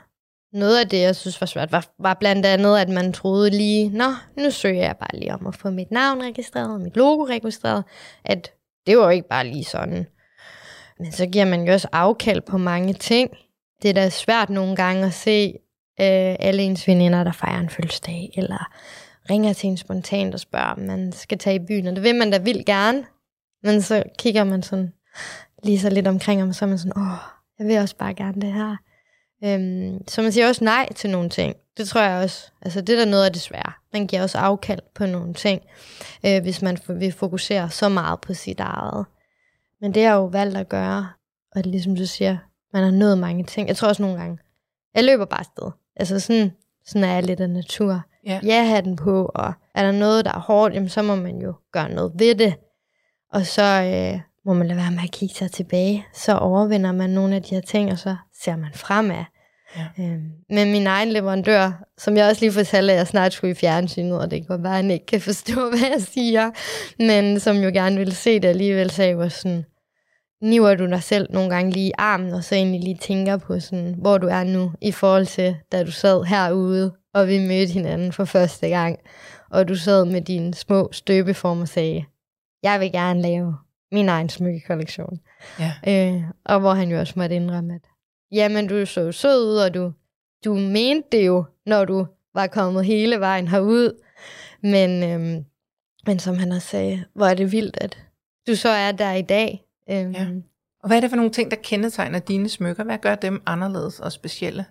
noget af det, jeg synes var svært, var, var blandt andet, at man troede lige, nå, nu søger jeg bare lige om at få mit navn registreret, mit logo registreret, at det var jo ikke bare lige sådan. Men så giver man jo også afkald på mange ting. Det er da svært nogle gange at se øh, alle ens veninder, der fejrer en fødselsdag, eller ringer til en spontant og spørger, om man skal tage i byen, og det vil man da vildt gerne. Men så kigger man sådan lige så lidt omkring, og så er man sådan, åh, jeg vil også bare gerne det her. Øhm, så man siger også nej til nogle ting. Det tror jeg også. Altså det er da noget af det svære. Man giver også afkald på nogle ting, øh, hvis man vil fokusere så meget på sit eget. Men det har jeg jo valgt at gøre. og ligesom du siger, man har nået mange ting. Jeg tror også nogle gange, jeg løber bare afsted. Altså sådan, sådan er jeg lidt af natur. Ja. Ja, have den på, og er der noget, der er hårdt, jamen, så må man jo gøre noget ved det. Og så øh, må man lade være med at kigge sig tilbage. Så overvinder man nogle af de her ting, og så ser man fremad. Ja. Øhm, men min egen leverandør, som jeg også lige fortalte, at jeg snart skulle i fjernsynet, og det kan være, at han ikke kan forstå, <laughs> hvad jeg siger, men som jo gerne ville se det alligevel, sagde var sådan, niver du dig selv nogle gange lige i armen, og så egentlig lige tænker på, sådan, hvor du er nu, i forhold til, da du sad herude, og vi mødte hinanden for første gang, og du sad med dine små støbeformer og sagde, jeg vil gerne lave min egen smykkekollektion. Ja. Øh, og hvor han jo også måtte indrømme, at jamen, du så sød ud, og du, du mente det jo, når du var kommet hele vejen herud. Men, øhm, men som han også sagde, hvor er det vildt, at du så er der i dag. Øhm, Ja. Og hvad er det for nogle ting, der kendetegner dine smykker? Hvad gør dem anderledes og specielle?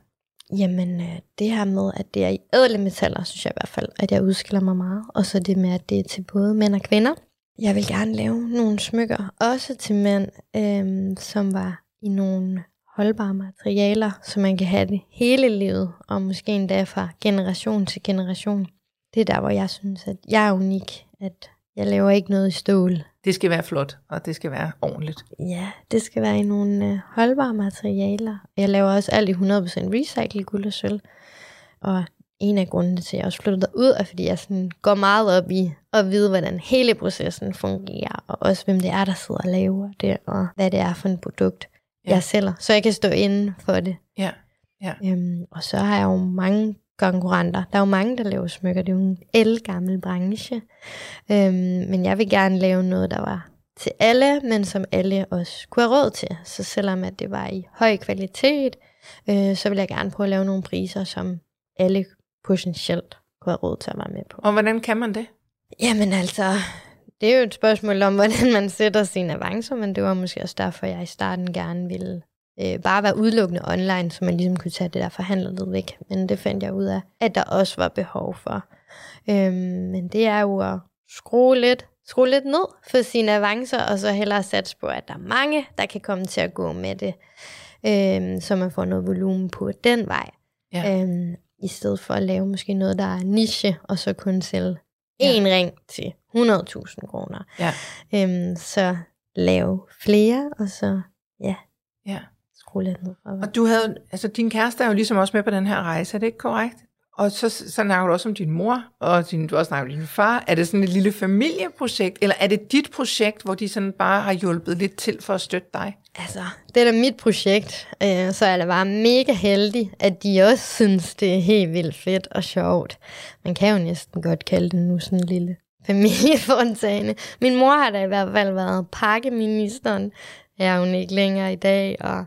Jamen, øh, det her med, at det er i ædle metaller, synes jeg i hvert fald, at jeg udskiller mig meget. Og så det med, at det er til både mænd og kvinder. Jeg vil gerne lave nogle smykker, også til mænd, øhm, som var i nogle holdbare materialer, så man kan have det hele livet, og måske endda fra generation til generation. Det er der, hvor jeg synes, at jeg er unik, at jeg laver ikke noget i stål. Det skal være flot, og det skal være ordentligt. Ja, det skal være i nogle øh, holdbare materialer. Jeg laver også alt i 100% recyclet guld og sølv. Og en af grundene til, at jeg også flyttede ud, er, fordi jeg sådan går meget op i at vide, hvordan hele processen fungerer, og også hvem det er, der sidder og laver det, og hvad det er for et produkt, Ja. jeg sælger, så jeg kan stå inden for det. Ja. Ja. Øhm, og så har jeg jo mange konkurrenter. Der er jo mange, der laver smykker. Det er jo en elgammel branche. Øhm, men jeg vil gerne lave noget, der var til alle, men som alle også kunne have råd til. Så selvom at det var i høj kvalitet, øh, så vil jeg gerne prøve at lave nogle priser, som alle potentielt kunne have råd til at være med på. Og hvordan kan man det? Jamen altså, det er jo et spørgsmål om, <laughs> hvordan man sætter sine avancer, men det var måske også derfor, jeg i starten gerne ville øh, bare være udelukkende online, så man ligesom kunne tage det der forhandlet væk. Men det fandt jeg ud af, at der også var behov for. Øhm, men det er jo at skrue lidt, skrue lidt ned for sine avancer, og så hellere satse på, at der er mange, der kan komme til at gå med det, øhm, så man får noget volumen på den vej. Ja. Øhm, I stedet for at lave måske noget, der er niche, og så kun sælge Ja. en ring til 100.000 kroner. Ja. Øhm, så lave flere, og så ja, Ja. skrue lidt ned. Og du havde, altså din kæreste er jo ligesom også med på den her rejse, er det ikke korrekt? Og så, så snakker du også om din mor, og din, du også snakker om din far. Er det sådan et lille familieprojekt, eller er det dit projekt, hvor de sådan bare har hjulpet lidt til for at støtte dig? Altså, det er da mit projekt, øh, så er jeg da bare mega heldig, at de også synes, det er helt vildt fedt og sjovt. Man kan jo næsten godt kalde det nu sådan en lille familiefontane. Min mor har da i hvert fald været pakkeministeren. Jeg er hun ikke længere i dag, og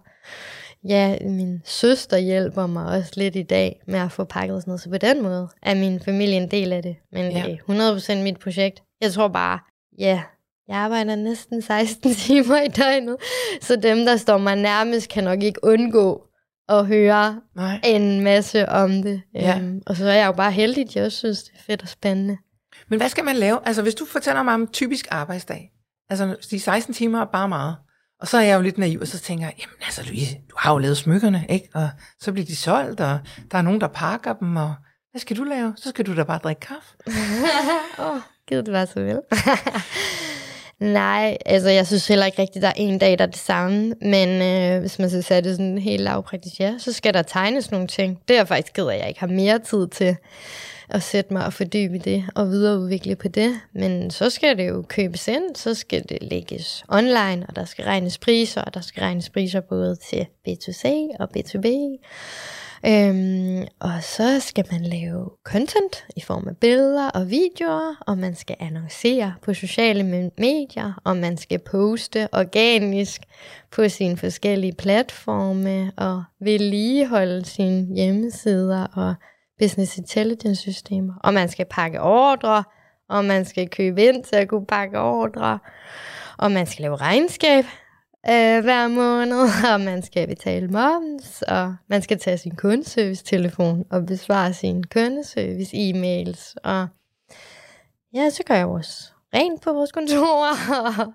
ja, min søster hjælper mig også lidt i dag med at få pakket sådan noget. Så på den måde er min familie en del af det. Men Ja. det er 100% mit projekt. Jeg tror bare, ja, jeg arbejder næsten 16 <laughs> timer i døgnet, så dem, der står mig nærmest, kan nok ikke undgå at høre Nej. en masse om det. Ja. Øhm, og så er jeg jo bare heldig, at jeg også synes, det er fedt og spændende. Men hvad skal man lave? Altså hvis du fortæller mig om en typisk arbejdsdag, altså de 16 timer er bare meget, og så er jeg jo lidt naiv, og så tænker jeg, jamen altså Louise, du har jo lavet smykkerne, ikke? Og så bliver de solgt, og der er nogen, der pakker dem, og hvad skal du lave? Så skal du da bare drikke kaffe. <laughs> Åh, oh, gider det være så vel. <laughs> Nej, altså jeg synes heller ikke rigtigt, der er en dag, der er det samme. Men øh, hvis man så sætter det sådan helt lavpraktisk, ja, så skal der tegnes nogle ting. Det er jeg faktisk ked af, at jeg ikke har mere tid til at sætte mig og fordybe i det og videreudvikle på det. Men så skal det jo købes ind, så skal det lægges online, og der skal regnes priser, og der skal regnes priser både til B2C og B2B. Øhm, og så skal man lave content i form af billeder og videoer, og man skal annoncere på sociale medier, og man skal poste organisk på sine forskellige platforme, og vedligeholde sine hjemmesider og business intelligence systemer. Og man skal pakke ordre, og man skal købe ind til at kunne pakke ordre, og man skal lave regnskab øh, hver måned, <laughs> og man skal betale moms, og man skal tage sin kundeservice-telefon og besvare sin kundeservice-e-mails, og ja, så gør jeg også rent på vores kontor, <laughs> og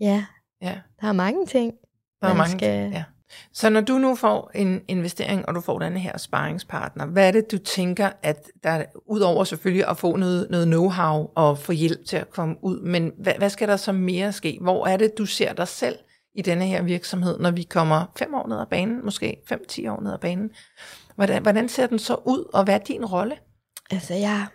ja, Ja. der er mange ting. Der er man mange, skal- ja. Så når du nu får en investering, og du får denne her sparringspartner, hvad er det, du tænker, at der udover selvfølgelig at få noget, noget know-how og få hjælp til at komme ud, men hvad, hvad skal der så mere ske? Hvor er det, du ser dig selv i denne her virksomhed, når vi kommer fem år ned ad banen, måske fem-ti år ned ad banen? Hvordan, hvordan ser den så ud, og hvad er din rolle? Altså, jeg,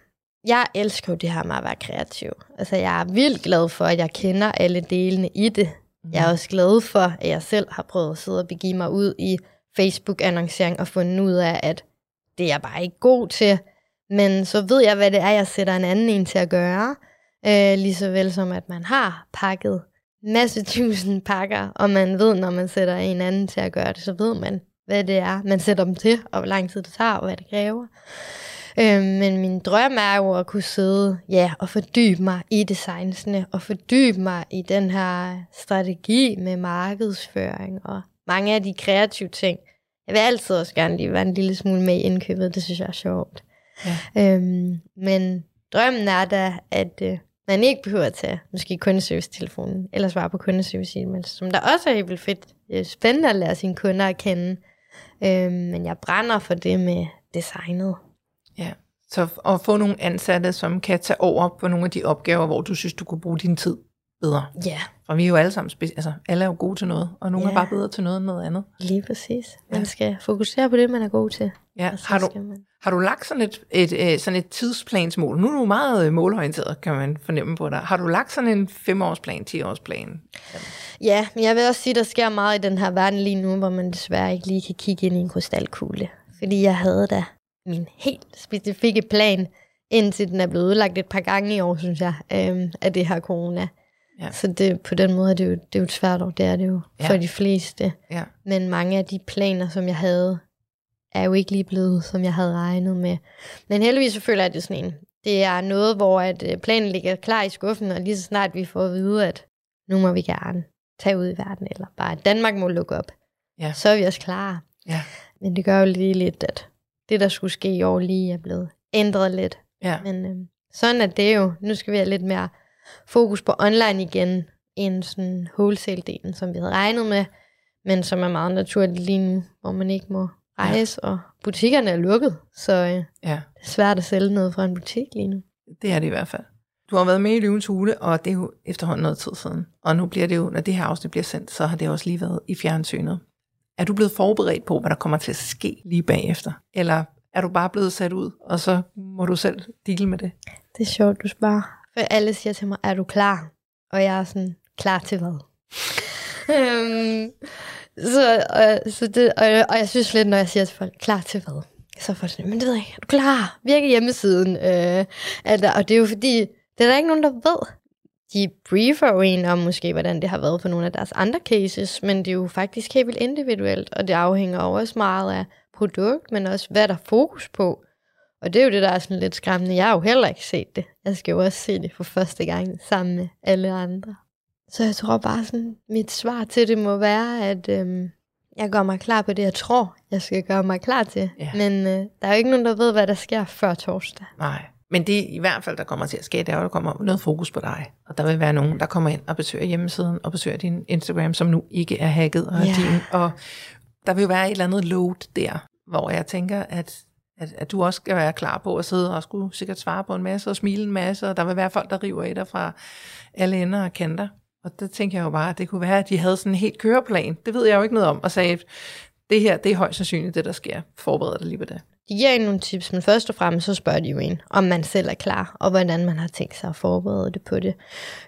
jeg elsker jo det her med at være kreativ. Altså, jeg er vildt glad for, at jeg kender alle delene i det. Jeg er også glad for, at jeg selv har prøvet at sidde og begive mig ud i Facebook-annoncering og fundet ud af, at det er jeg bare ikke god til. Men så ved jeg, hvad det er, jeg sætter en anden en til at gøre. Øh, lige så vel som, at man har pakket masse tusind pakker, og man ved, når man sætter en anden til at gøre det, så ved man, hvad det er, man sætter dem til, og hvor lang tid det tager, og hvad det kræver. Øh, men min drøm er jo at kunne sidde ja, og fordybe mig i designsene, og fordybe mig i den her strategi med markedsføring og mange af de kreative ting. Jeg vil altid også gerne lige være en lille smule med i indkøbet, det synes jeg er sjovt. Ja. Øhm, men drømmen er da, at øh, man ikke behøver at tage måske kundeservice-telefonen, eller svare på kundeservice e-mails, som der også er helt fedt. Er spændende at lære sine kunder at kende. Øhm, men jeg brænder for det med designet. Ja. Så at få nogle ansatte, som kan tage over på nogle af de opgaver, hvor du synes, du kunne bruge din tid bedre. Ja, For vi er jo alle sammen, spe- altså alle er jo gode til noget, og nogle Ja. er bare bedre til noget end noget andet. lige præcis. Man Ja. skal fokusere på det, man er god til. Ja. Har, du, man... har du lagt sådan et, et, et, sådan et tidsplansmål? Nu er du meget øh, målorienteret, kan man fornemme på dig. Har du lagt sådan en femårsplan, 10-årsplan? Ja, men jeg vil også sige, at der sker meget i den her verden lige nu, hvor man desværre ikke lige kan kigge ind i en krystalkugle. Fordi jeg havde da min helt specifikke plan, indtil den er blevet udlagt et par gange i år, synes jeg, øhm, af det her corona. Ja. Så det, på den måde er det jo, det er jo et svært år, det er det jo Ja. for de fleste. Ja. Men mange af de planer, som jeg havde, er jo ikke lige blevet, som jeg havde regnet med. Men heldigvis så føler jeg, at det er sådan en. Det er noget, hvor at øh, planen ligger klar i skuffen, og lige så snart vi får at vide, at nu må vi gerne tage ud i verden, eller bare at Danmark må lukke op, Ja. så er vi også klar. Ja. Men det gør jo lige lidt, at det, der skulle ske i år, lige er blevet ændret lidt. Ja. Men øh, sådan er det jo. Nu skal vi have lidt mere fokus på online igen, end sådan wholesale-delen, som vi havde regnet med, men som er meget naturligt lige nu, hvor man ikke må rejse, og butikkerne er lukket, så øh, det ja, er svært at sælge noget fra en butik lige nu. det er det i hvert fald. Du har været med i Løvens Hule, og det er jo efterhånden noget tid siden. Og nu bliver det jo, når det her afsnit bliver sendt, så har det også lige været i fjernsynet. Er du blevet forberedt på, hvad der kommer til at ske lige bagefter? Eller er du bare blevet sat ud, og så må du selv dele med det? Det er sjovt, du spørger. For alle siger til mig, er du klar? Og jeg er sådan, klar til hvad? øhm, så, og, så det, og, og jeg synes lidt, når jeg siger til folk, klar til hvad? Så er folk sådan, men det ved jeg ikke, er du klar? Virker hjemmesiden. Øh, er der, og det er jo fordi, det er der ikke nogen, der ved. De briefer jo en om måske, hvordan det har været for nogle af deres andre cases, men det er jo faktisk helt vildt individuelt, og det afhænger jo også meget af produkt, men også hvad der er fokus på. Og det er jo det, der er sådan lidt skræmmende. Jeg har jo heller ikke set det. Jeg skal jo også se det for første gang sammen med alle andre. Så jeg tror bare sådan, mit svar til det må være, at øhm, jeg gør mig klar på det, jeg tror, jeg skal gøre mig klar til. Ja. Men øh, der er jo ikke nogen, der ved, hvad der sker før torsdag. Nej. Men det i hvert fald, der kommer til at ske, det er at der kommer noget fokus på dig. Og der vil være nogen, der kommer ind og besøger hjemmesiden og besøger din Instagram, som nu ikke er hacket. Og, Ja. din, og der vil jo være et eller andet load der, hvor jeg tænker, at, at, at du også skal være klar på at sidde og skulle sikkert svare på en masse og smile en masse, og der vil være folk, der river i dig fra alle ender og kanter. Og der tænker jeg jo bare, at det kunne være, at de havde sådan en helt køreplan. Det ved jeg jo ikke noget om, og sagde, det her, det er højst sandsynligt det, der sker. Forbered dig lige på det. De giver en nogle tips, men først og fremmest så spørger de jo en, om man selv er klar, og hvordan man har tænkt sig at forberede det på det.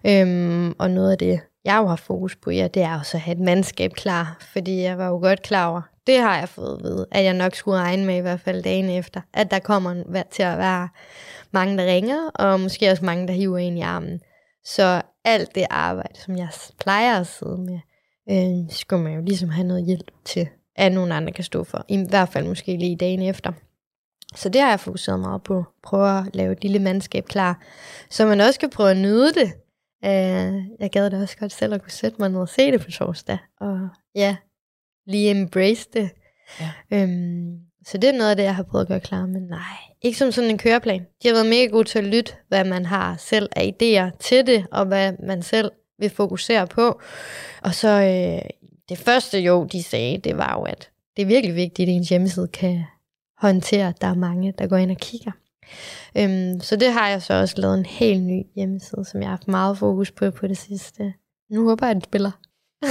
Øhm, og noget af det, jeg jo har fokus på, ja, det er også at have et mandskab klar, fordi jeg var jo godt klar over, det har jeg fået at vide, at jeg nok skulle regne med i hvert fald dagen efter, at der kommer til at være mange, der ringer, og måske også mange, der hiver en i armen. Så alt det arbejde, som jeg plejer at sidde med, øh, skulle man jo ligesom have noget hjælp til, at nogen andre kan stå for. I hvert fald måske lige dagen efter. Så det har jeg fokuseret meget på. Prøve at lave et lille mandskab klar, så man også kan prøve at nyde det. Øh, jeg gad da også godt selv at kunne sætte mig ned og se det på torsdag. Og ja, lige embrace det. Ja. Øhm, så det er noget af det, jeg har prøvet at gøre klar, men nej, ikke som sådan en køreplan. De har været mega gode til at lytte, hvad man har selv af idéer til det, og hvad man selv vil fokusere på. Og så, øh, det første jo, de sagde, det var jo, at det er virkelig vigtigt, at ens hjemmeside kan håndtere, at der er mange, der går ind og kigger. Øhm, så det har jeg så også lavet en helt ny hjemmeside, som jeg har haft meget fokus på på det sidste. Nu håber jeg, at den spiller. <laughs>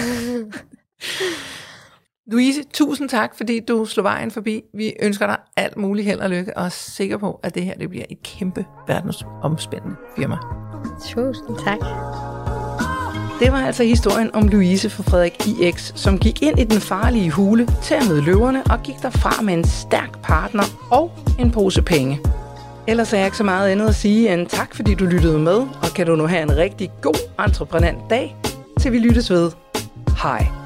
Louise, tusind tak, fordi du slog vejen forbi. Vi ønsker dig alt muligt held og lykke, og er sikker på, at det her det bliver et kæmpe verdensomspændende firma. Tusind tak. Det var altså historien om Louise fra Frederik IX, som gik ind i den farlige hule til at møde løverne og gik derfra med en stærk partner og en pose penge. Ellers er jeg ikke så meget andet at sige end tak, fordi du lyttede med, og kan du nu have en rigtig god entreprenant dag, til vi lyttes ved. Hej.